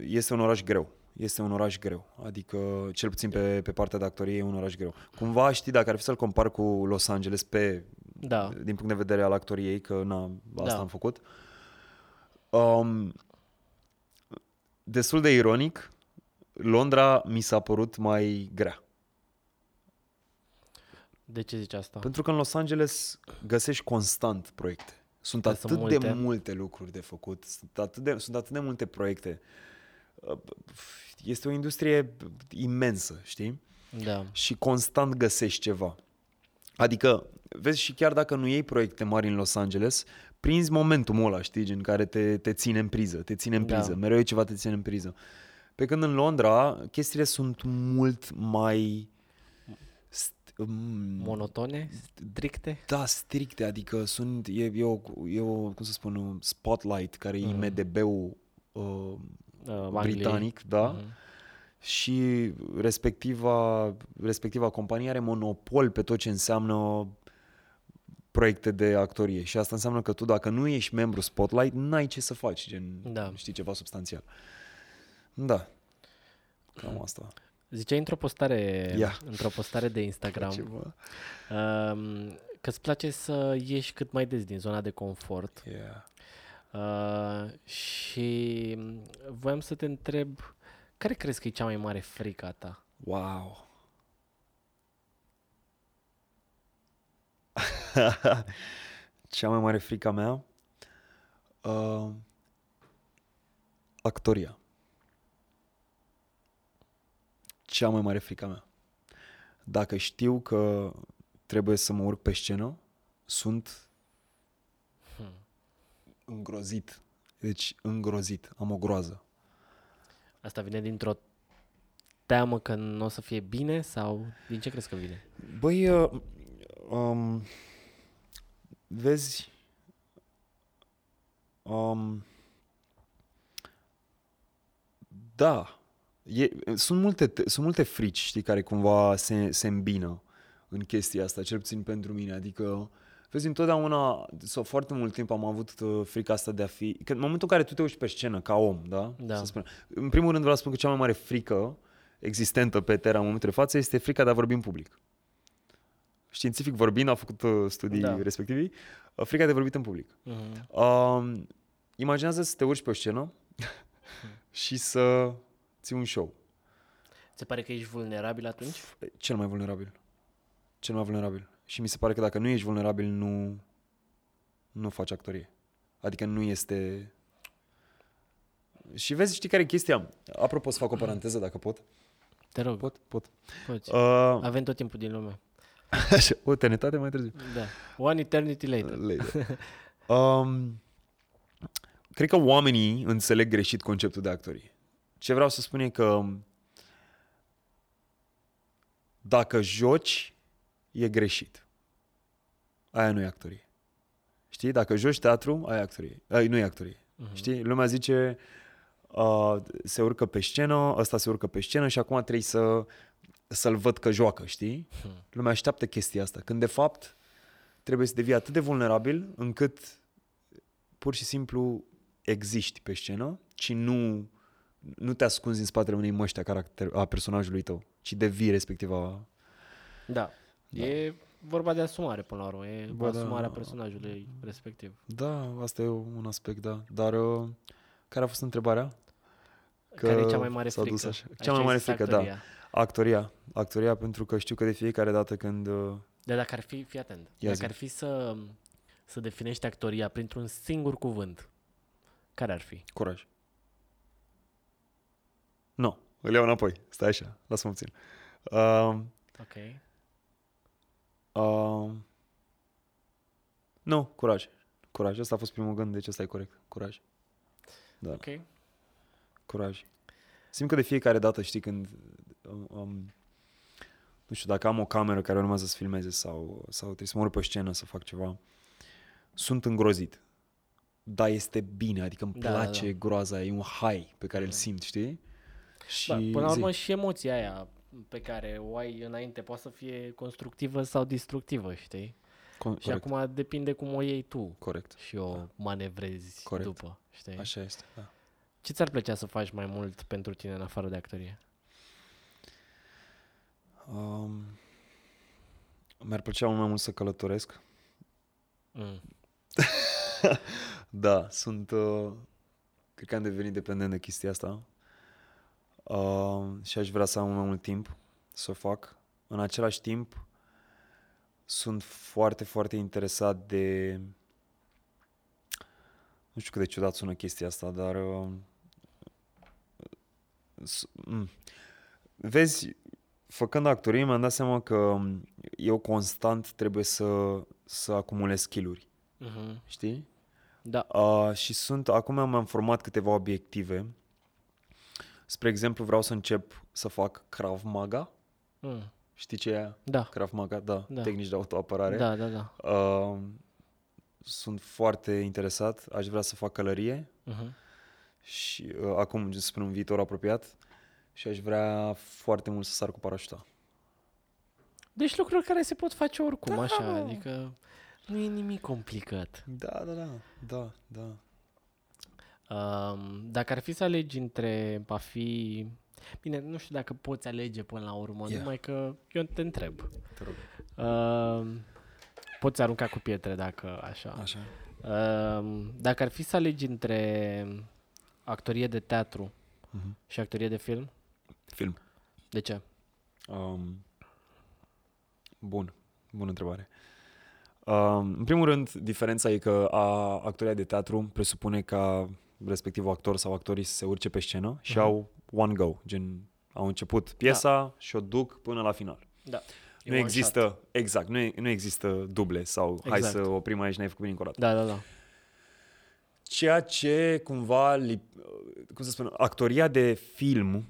B: este un oraș greu. Este un oraș greu. Adică, cel puțin pe, pe partea de actorie, e un oraș greu. Cumva, știi, dacă ar fi să-l compar cu Los Angeles pe
A: Da,
B: din punct de vedere al actoriei, că na, asta
A: Da.
B: am făcut. Um, destul de ironic, Londra mi s-a părut mai grea.
A: de ce zici asta?
B: Pentru că în Los Angeles găsești constant proiecte. Sunt
A: Că
B: atât
A: sunt
B: de
A: multe.
B: multe lucruri de făcut, sunt atât de, sunt atât de multe proiecte. Uh, Este o industrie imensă, știi?
A: Da,
B: și constant găsești ceva. Adică, vezi, și chiar dacă nu iei proiecte mari în Los Angeles, prinzi momentul ăla, știi, gen care te, te ține în priză, te ține în
A: Da.
B: priză, mereu e ceva te ține în priză. Pe când în Londra, chestiile sunt mult mai... st- m-
A: monotone, stricte.
B: da, stricte, adică sunt, e, e, o, e o, cum să spun, un spotlight, care e
A: Mhm.
B: IMDB-ul uh,
A: Uh, Angliei.
B: britanic, da?
A: Mhm.
B: și respectiva, respectiva companie are monopol pe tot ce înseamnă proiecte de actorie și asta înseamnă că tu dacă nu ești membru Spotlight, n-ai ce să faci, gen,
A: Da.
B: știi, ceva substanțial. Da. Cam asta.
A: Ziceai într-o postare,
B: Ia.
A: într-o postare de Instagram
B: Ceva.
A: um, că îți place să ieși cât mai des din zona de confort
B: Yeah.
A: uh, și voiam să te întreb care crezi că e cea mai mare frică a ta?
B: Wow. Cea mai mare frica mea? Uh, actoria. Cea mai mare frica mea. Dacă știu că trebuie să mă urc pe scenă, sunt îngrozit. Deci îngrozit. Am o groază.
A: Asta vine dintr-o teamă că nu o să fie bine sau din ce crezi că vine?
B: Băi, uh, um, vezi, um, da, e, sunt, multe, te- sunt multe frici, știi, care cumva se, se îmbină în chestia asta, cel puțin pentru mine. Adică, vezi, întotdeauna, sau foarte mult timp am avut uh, frica asta de a fi... Că în momentul în care tu te uiți pe scenă ca om, da?
A: Da.
B: Să spun, în primul rând vreau să spun că cea mai mare frică existentă pe Terra în momentul de față este frica de a vorbi în public. Științific vorbind, a făcut uh, studii
A: Da.
B: da. respectivi, uh, frica de vorbit în public.
A: Mhm.
B: Um, imaginează să te urci pe o scenă și să ții un show.
A: Ți pare că ești vulnerabil atunci?
B: Cel mai vulnerabil. Cel mai vulnerabil. Și mi se pare că dacă nu ești vulnerabil, nu, nu faci actorie. Adică nu este... Și vezi, știi care e chestia? Apropo, să fac o paranteză, dacă pot.
A: Te rog,
B: Pot? Pot.
A: poți.
B: Uh,
A: Avem tot timpul din lume.
B: așa, o tenetate mai târziu.
A: Da. One eternity later.
B: Later. um, cred că oamenii înțeleg greșit conceptul de actorie. Ce vreau să spun e că dacă joci, e greșit. Aia nu e actorie. Știi? Dacă joci teatru, aia e actorie. Aia nu e actorie. Uh-huh. Știi? Lumea zice uh, se urcă pe scenă, ăsta se urcă pe scenă și acum trebuie să să-l văd că joacă, știi? Lumea așteaptă chestia asta. Când de fapt trebuie să devii atât de vulnerabil încât pur și simplu existi pe scenă și nu, nu te ascunzi în spatele unei măști a, caracter, a personajului tău, ci devii respectiva...
A: Da. E vorba de asumare până la urmă. E
B: Bă, da.
A: asumarea personajului respectiv.
B: Da, asta e un aspect, da. Dar uh, care a fost întrebarea? Că
A: Care e cea mai mare
B: s-a dus
A: frică?
B: așa.
A: Aici
B: Cea mai
A: ai
B: mare
A: zis
B: frică, da.
A: Actoria.
B: Actoria. Actoria pentru că știu că de fiecare dată când... Uh,
A: Dar dacă ar fi, fii atent,
B: Ia
A: dacă
B: zi.
A: ar fi să, să definești actoria printr-un singur cuvânt, care ar fi?
B: curaj. Nu, îl iau înapoi. Stai așa, lasă-mă puțin. Uh,
A: Ok.
B: uh, nu, curaj. Curaj. Asta a fost primul gând, deci ăsta e corect. Curaj. Da.
A: Ok.
B: Curaj. Simt că de fiecare dată, știi, când um, um, nu știu, dacă am o cameră care urmează să filmeze sau, sau trebuie să mă urc pe scenă să fac ceva, sunt îngrozit. Dar este bine, adică îmi
A: Da, da,
B: place
A: da.
B: groaza, e un high pe care îl simt, știi? Și
A: Da, până la urmă
B: zi.
A: și emoția aia pe care o ai înainte poate să fie constructivă sau destructivă, știi?
B: Con-
A: Și
B: corect,
A: acum depinde cum o iei tu
B: corect.
A: și o manevrezi
B: Corect.
A: după, știi?
B: Așa este, da.
A: Ce ți-ar plăcea să faci mai mult pentru tine în afară de actorie?
B: Um, mi-ar plăcea mult mai mult să călătoresc.
A: Mm.
B: Da, sunt... Uh, cred că am devenit dependent de chestia asta. Uh, și aș vrea să am mai mult timp să o fac. În același timp, sunt foarte, foarte interesat de... Nu știu cât de ciudat sună chestia asta, dar... Uh, s- mm. Vezi, făcând actorie, mi-am dat seama că eu constant trebuie să, să acumulez skill-uri,
A: Mm-hmm.
B: știi?
A: Da.
B: Uh, și sunt, acum mi-am format câteva obiective. Spre exemplu, vreau să încep să fac Krav Maga.
A: Mm.
B: Știi ce e aia?
A: Da.
B: Krav Maga, da,
A: Da.
B: tehnici de autoapărare.
A: Da, da, da.
B: Uh, sunt foarte interesat, aș vrea să fac călărie
A: Mm-hmm.
B: și uh, acum spre un viitor apropiat și aș vrea foarte mult să sar cu parașuta.
A: Deci lucruri care se pot face oricum, da. așa, adică nu e nimic complicat.
B: Da, da, da, da, da.
A: Um, dacă ar fi să alegi între a fi... Bine, nu știu dacă poți alege până la urmă,
B: Ia.
A: numai că eu te întreb.
B: Te rog.
A: Um, poți arunca cu pietre dacă așa.
B: Așa.
A: Um, dacă ar fi să alegi între actorie de teatru
B: Mhm.
A: și actorie de film,
B: Film.
A: de ce?
B: Um, bun, bună întrebare. Um, în primul rând, diferența e că a, actoria de teatru presupune ca respectivul actor sau actorii să se urce pe scenă și
A: Mhm.
B: au one go, gen au început piesa și o duc până la final.
A: Da.
B: nu există, exact, nu, e, nu există duble sau hai
A: Exact.
B: să oprim aici, n-ai făcut bine încă o dată.
A: Da, da, da.
B: Ceea ce cumva, li- cum să spun, actoria de film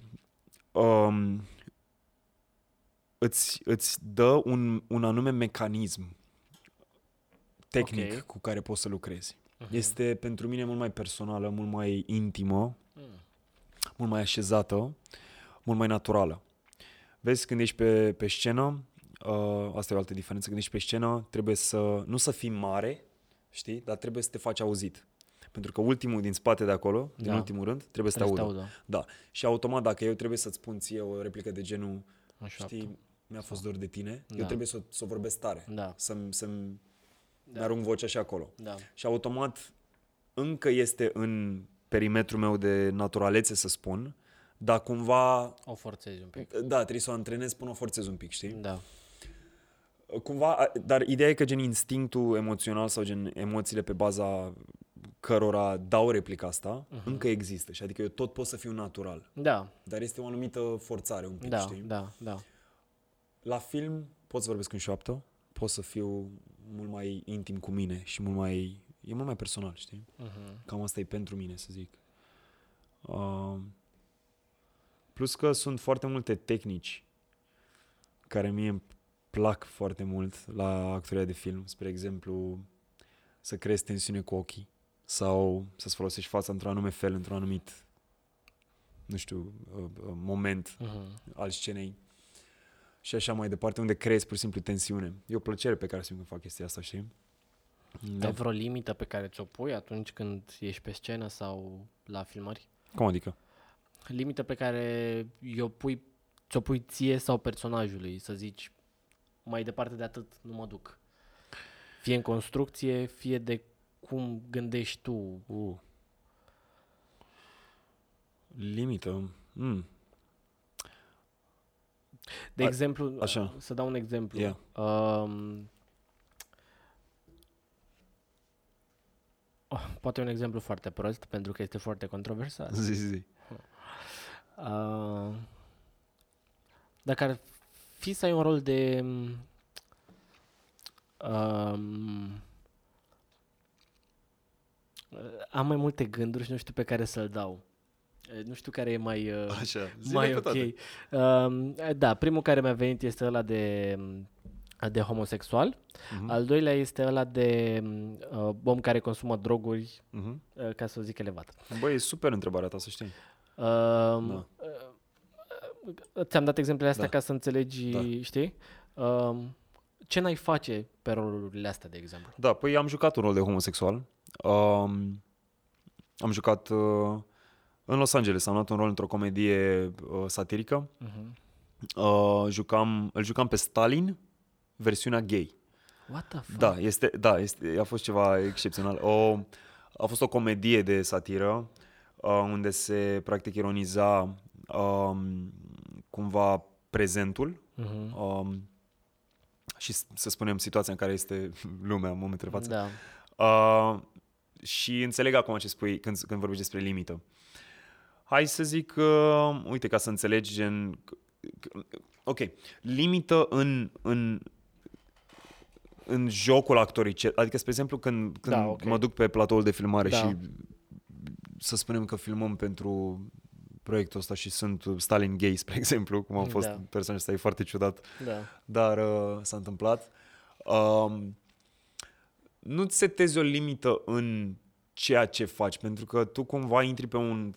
B: um, îți, îți dă un, un anume mecanism tehnic
A: Ok.
B: cu care poți să lucrezi.
A: Mhm.
B: Este pentru mine mult mai personală, mult mai intimă,
A: Mm.
B: mult mai așezată. mult mai naturală. Vezi, când ești pe, pe scenă, uh, asta e o altă diferență, când ești pe scenă, trebuie să, nu să fii mare, știi, dar trebuie să te faci auzit. Pentru că ultimul din spate de acolo, din
A: Da.
B: ultimul rând, trebuie să te
A: Trebuie să
B: audă.
A: te audă.
B: Da. Și automat, dacă eu trebuie să-ți spun ție o replică de genul,
A: Așa.
B: știi, mi-a fost dor de tine,
A: Da.
B: eu trebuie să, să o vorbesc tare.
A: Da.
B: Să-mi, să-mi da. arunc vocea și acolo.
A: Da.
B: Și automat încă este în perimetrul meu de naturalețe, să spun, dar cumva,
A: O forțezi un pic.
B: da, trebuie să o antrenez până o forțez un pic, știi?
A: Da.
B: Cumva, a- dar ideea e că gen instinctul emoțional sau gen emoțiile pe baza cărora dau replica asta, uh-huh. încă există. Și adică eu tot pot să fiu natural.
A: Da.
B: Dar este o anumită forțare un pic,
A: Da,
B: știi?
A: da, da.
B: La film pot să vorbesc în șoaptă, pot să fiu mult mai intim cu mine și mult mai... E mult mai personal, știi?
A: Uh-huh.
B: Cam asta e pentru mine, să zic. Uh, plus că sunt foarte multe tehnici care mie îmi plac foarte mult la actoria de film. Spre exemplu, să creezi tensiune cu ochii sau să-ți folosești fața într-un anume fel, într-un anumit, nu știu, uh, uh, moment
A: Uh-huh.
B: al scenei și așa mai departe, unde creezi pur și simplu tensiune. E o plăcere pe care simt când fac chestia asta, știi?
A: Da. Ai vreo limită pe care ți-o pui atunci când ești pe scenă sau la filmări?
B: Cum adică?
A: Limită pe care o pui, ți-o pui ție sau personajului, să zici, mai departe de atât nu mă duc. Fie în construcție, fie de cum gândești tu.
B: Uh. Limită. Mm.
A: De
B: A-
A: exemplu,
B: așa.
A: să dau un exemplu.
B: Yeah.
A: Um, oh, poate un exemplu foarte prost, pentru că este foarte controversat.
B: Zi, zi, zi.
A: Uh, dacă ar fi să ai un rol de um, am mai multe gânduri și nu știu pe care să-l dau. Eh, Nu știu care e mai, uh,
B: Așa. Zile
A: mai
B: pe
A: ok.
B: toate.
A: Um, da, primul care mi-a venit este ăla de, de homosexual.
B: Mhm.
A: Al doilea este ăla de uh, om care consumă droguri,
B: Mhm.
A: uh, ca să o zic elevat.
B: Băi, e super întrebarea ta, să știi.
A: Uh,
B: Da.
A: uh, ți-am dat exemplele astea
B: Da.
A: ca să înțelegi,
B: Da.
A: știi? Uh, ce n-ai face pe rolurile astea, de exemplu?
B: Da, păi am jucat un rol de homosexual. Um, am jucat uh, în Los Angeles, am luat un rol într-o comedie uh, satirică.
A: Uh-huh.
B: Uh, jucam, îl jucam pe Stalin, versiunea gay.
A: What the fuck?
B: Da, este, da este, a fost ceva excepțional. O, a fost o comedie de satiră uh, unde se practic ironiza um, cumva prezentul
A: Uh-huh.
B: um, și s- să spunem situația în care este lumea în momentul de față.
A: Da.
B: Uh, și înțeleg acum ce spui când, când vorbești despre limită. Hai să zic, uh, uite, ca să înțelegi, gen... Ok, limită în, în, în jocul actoric. Adică, spre exemplu, când, când
A: Da, ok.
B: mă duc pe platoul de filmare
A: Da.
B: și să spunem că filmăm pentru proiectul ăsta și sunt Stalin gay, spre exemplu, cum am fost
A: Da.
B: persoana asta, e foarte ciudat
A: Da.
B: dar uh, s-a întâmplat. Um, nu-ți setezi o limită în ceea ce faci, pentru că tu cumva intri pe un...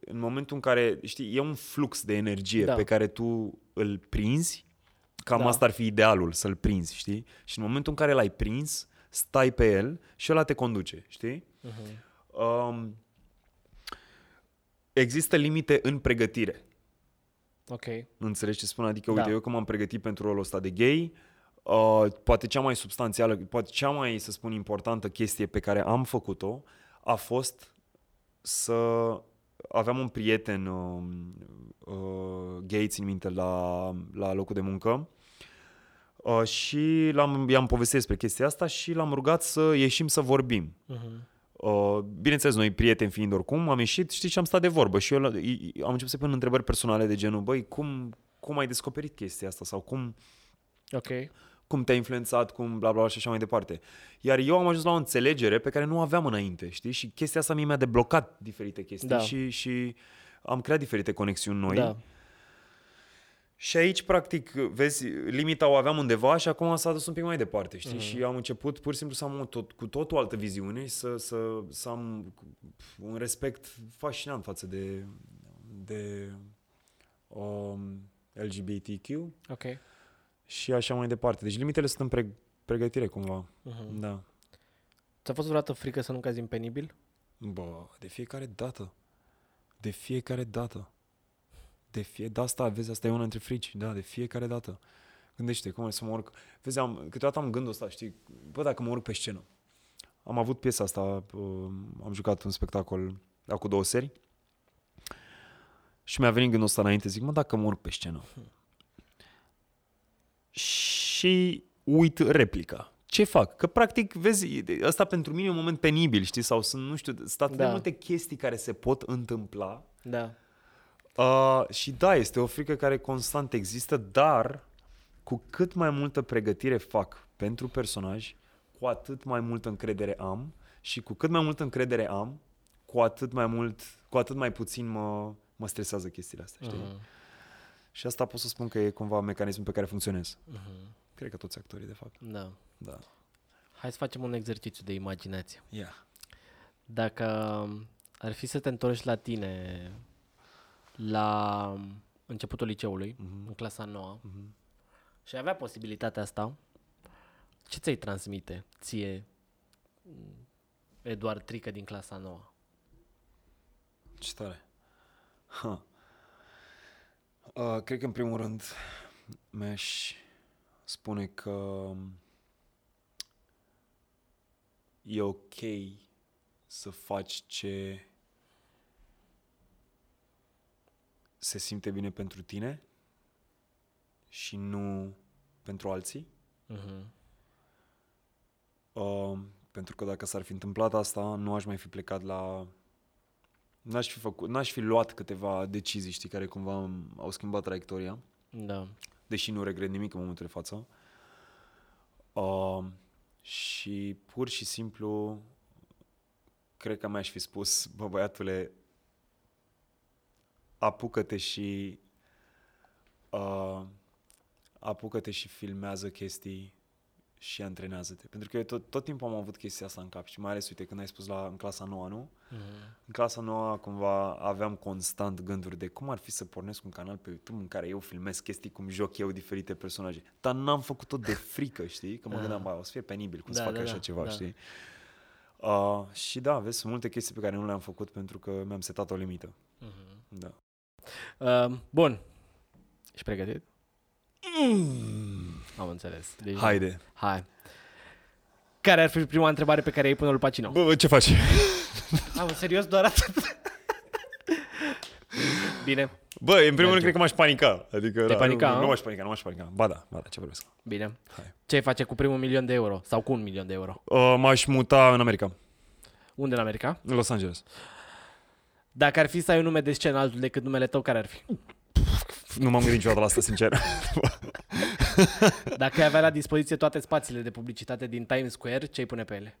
B: În momentul în care, știi, e un flux de energie
A: Da.
B: pe care tu îl prinzi, cam
A: Da.
B: asta ar fi idealul, să-l prinzi, știi? Și în momentul în care l-ai prins, stai pe el și ăla te conduce, știi?
A: Uh-huh.
B: Um, există limite în pregătire.
A: Ok.
B: Înțelegi ce spun? Adică,
A: Da.
B: uite, eu cum am pregătit pentru rolul ăsta de gay, uh, poate cea mai substanțială, poate cea mai, să spun, importantă chestie pe care am făcut-o a fost să aveam un prieten uh, uh, gay, țin minte, la, la locul de muncă uh, și l-am, i-am povestit despre chestia asta și l-am rugat să ieșim să vorbim.
A: Uh-huh.
B: Uh, bineînțeles, noi prieteni fiind oricum, am ieșit, știi, și am stat de vorbă și eu la- i- i- am început să pun întrebări personale de genul, băi, cum, cum ai descoperit chestia asta sau cum,
A: Ok.
B: cum te-a influențat, cum bla bla bla și așa mai departe. Iar eu am ajuns la o înțelegere pe care nu aveam înainte, știi? Și chestia asta mie mi-a deblocat diferite chestii
A: Da.
B: și, și am creat diferite conexiuni noi.
A: Da.
B: Și aici, practic, vezi, limita o aveam undeva și acum s-a dus un pic mai departe, știi? Mm. Și am început pur și simplu să am o tot, cu tot o altă viziune și să, să, să am un respect fascinant față de, de um, LGBTQ
A: Ok.
B: și așa mai departe. Deci limitele sunt în pre- pregătire cumva.
A: Uh-huh.
B: Da.
A: Ți-a fost vreodată frică să nu cazi în penibil?
B: Bă, de fiecare dată. De fiecare dată. De fie, de asta, vezi, asta e una dintre frici, da, de fiecare dată. Gândește, cum e să mă urc. Vezi, am, câteodată am gândul ăsta, știi, bă, dacă mă urc pe scenă. Am avut piesa asta, uh, am jucat un spectacol acum două seri și mi-a venit gândul ăsta înainte, zic, mă, dacă mă urc pe scenă. Și uit replica. Ce fac? Că practic, vezi, asta pentru mine e un moment penibil, știi, sau sunt, nu știu, sunt atât de
A: Da.
B: multe chestii care se pot întâmpla
A: Da.
B: Uh, și da, este o frică care constant există, dar cu cât mai multă pregătire fac pentru personaj, cu atât mai multă încredere am și cu cât mai multă încredere am, cu atât mai mult, cu atât mai puțin mă, mă stresează chestiile astea, știi?
A: Mhm.
B: Și asta pot să spun că e cumva mecanismul pe care funcționez.
A: Mhm.
B: Cred că toți actorii, de fapt.
A: Da.
B: Da.
A: Hai să facem un exercițiu de imaginație.
B: Yeah.
A: Dacă ar fi să te întorci la tine la începutul liceului,
B: Mhm.
A: în clasa 9, și ai avea posibilitatea asta, ce ți-ai transmite ție, m, Eduard Trică din clasa 9?
B: Ce tare. Ha. Uh, cred că în primul rând mi-aș spune că e ok să faci ce se simte bine pentru tine și nu pentru alții.
A: Uh-huh.
B: Uh, pentru că dacă s-ar fi întâmplat asta, nu aș mai fi plecat la... N-aș fi, făcut, n-aș fi luat câteva decizii, știi, care cumva am- au schimbat traiectoria,
A: Da.
B: deși nu regret nimic în momentul de față. Uh, și pur și simplu, cred că mi-aș fi spus, bă băiatule, apucă-te și uh, apucă-te și filmează chestii și antrenează-te. Pentru că eu tot, tot timpul am avut chestia asta în cap și mai ales, uite, când ai spus la, în clasa nouă, nu?
A: Uh-huh.
B: În clasa nouă, cumva, aveam constant gânduri de cum ar fi să pornesc un canal pe YouTube în care eu filmez chestii cum joc eu diferite personaje. Dar n-am făcut-o de frică, știi? Că mă
A: Ah.
B: gândeam, ba, o să fie penibil cum să
A: Da,
B: fac
A: da,
B: așa
A: da,
B: ceva,
A: da.
B: știi? Uh, și da, vezi, sunt multe chestii pe care nu le-am făcut pentru că mi-am setat o limită.
A: Uh-huh.
B: Da.
A: Uh, bun. Ești pregătit? Am înțeles. Deci,
B: Haide.
A: Hai. Care ar fi prima întrebare pe care ai pune lui Pacino?
B: Bă, bă, ce faci?
A: Am serios doar atât. Bine,
B: Bă, în primul rând
A: Merge.
B: cred că m-aș panica. Adică,
A: Te
B: da,
A: panica,
B: nu,
A: a?
B: nu m-aș panica, nu m-aș panica. Ba da, ba da, ce vorbesc.
A: bine.
B: Hai.
A: Ce ai face cu primul milion de euro? Sau cu un milion de euro?
B: Uh, m-aș muta în America,
A: Unde în America?
B: în Los Angeles.
A: Dacă ar fi să ai un nume de scenă altul decât numele tău, care ar fi?
B: Nu m-am gândit niciodată la asta, sincer.
A: Dacă ai avea la dispoziție toate spațiile de publicitate din Times Square, ce ai pune pe ele?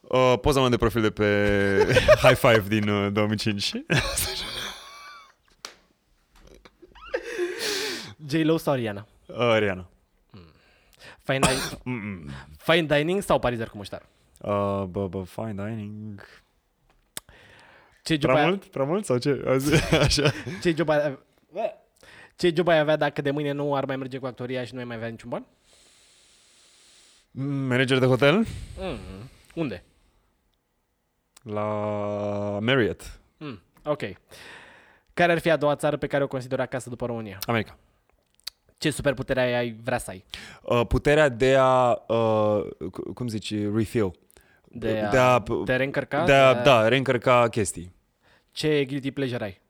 B: Uh, poza mea de profil de pe High Five din uh, 2005.
A: J-Lo sau Rihanna?
B: Uh, Rihanna.
A: Fine, di-
B: Mm-mm.
A: fine dining sau parizer cu muștar?
B: Uh, bă, bă, fine dining.
A: Ce job,
B: Prea
A: ai,
B: mult? Prea mult? Sau ce? Azi- Așa.
A: ce, job ai, ce job ai avea dacă de mâine nu ar mai merge cu actoria și nu ai mai avea niciun ban?
B: Mm, Manager de hotel?
A: Mm. Unde?
B: La Marriott.
A: Mm. Ok. Care ar fi a doua țară pe care o consideri acasă după România?
B: America.
A: Ce superputere ai, ai vrea să ai?
B: Uh, puterea de a, uh, cu- cum zici, refill.
A: De a,
B: De a-
A: te reîncărca?
B: De a, da, reîncărca chestii.
A: Ce guilty pleasure ai?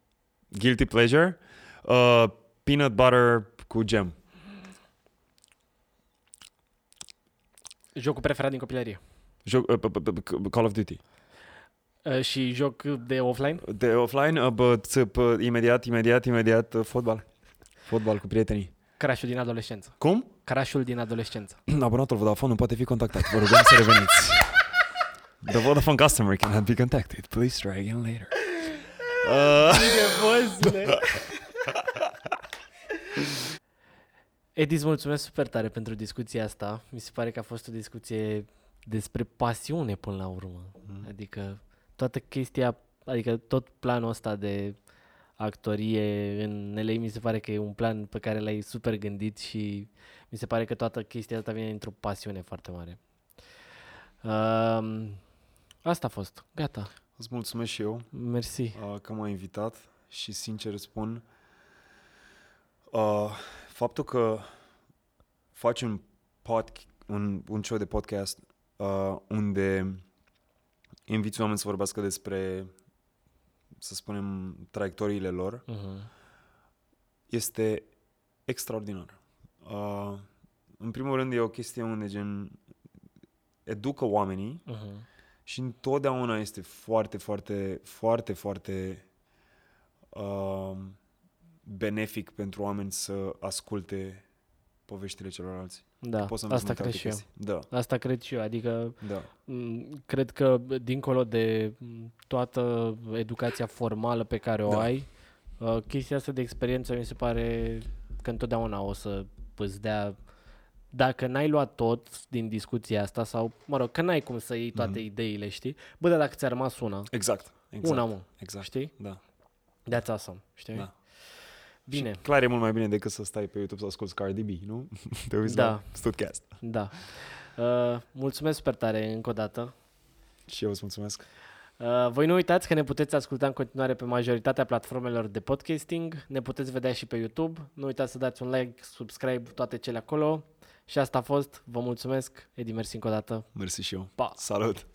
B: Guilty pleasure? Uh, peanut butter cu gem.
A: Jocul preferat din copilărie?
B: Joc, uh, p- p- p- Call of Duty.
A: Uh, și joc de offline?
B: De offline, uh, bă, ț- p- imediat, imediat, imediat, uh, fotbal. Fotbal cu prietenii.
A: Crashul din adolescență.
B: Cum?
A: Crashul din adolescență.
B: Abonatul Vodafone nu poate fi contactat. Vă rugăm să reveniți. The Vodafone customer cannot be contacted. Please try again later. Uh,
A: Edi, îți mulțumesc super tare pentru discuția asta. Mi se pare că a fost o discuție despre pasiune până la urmă.
B: Mm.
A: Adică toată chestia, adică tot planul ăsta de actorie în LA mi se pare că e un plan pe care l-ai super gândit și mi se pare că toată chestia asta vine într-o pasiune foarte mare. Uh, asta a fost. Gata.
B: Îți mulțumesc și eu
A: Mersi.
B: uh, că m-ai invitat și sincer spun uh, faptul că faci un, pod, un, un show de podcast uh, unde inviți oameni să vorbească despre, să spunem, traiectoriile lor,
A: Uh-huh.
B: este extraordinar. Uh, în primul rând e o chestie unde gen educă oamenii
A: Uh-huh.
B: Și întotdeauna este foarte, foarte, foarte, foarte uh, benefic pentru oameni să asculte poveștile celorlalți.
A: Da,
B: Poți să înveți
A: asta
B: multe
A: cred
B: alte
A: și eu.
B: chestii. Da,
A: Asta cred și eu, adică
B: da.
A: m, cred că dincolo de m, toată educația formală pe care o
B: Da.
A: ai, uh, chestia asta de experiență mi se pare că întotdeauna o să îți dea dacă n-ai luat tot din discuția asta sau, mă rog, că n-ai cum să iei toate
B: Mhm.
A: ideile, știi? Bă, dar dacă ți-a rămas una,
B: Exact. exact.
A: una, mă,
B: Exact.
A: știi?
B: Da.
A: That's awesome, știi?
B: Da.
A: Bine,
B: Și clar e mult mai bine decât să stai pe YouTube să asculti Cardi B, nu? Te uiți
A: Da.
B: la Studcast.
A: da. Uh, mulțumesc super tare încă o dată.
B: Și eu îți mulțumesc.
A: Uh, voi nu uitați că ne puteți asculta în continuare pe majoritatea platformelor de podcasting, ne puteți vedea și pe YouTube, nu uitați să dați un like, subscribe, toate cele acolo. Și asta a fost. Vă mulțumesc. Edi, mersi încă o dată.
B: Mersi și eu.
A: Pa!
B: Salut!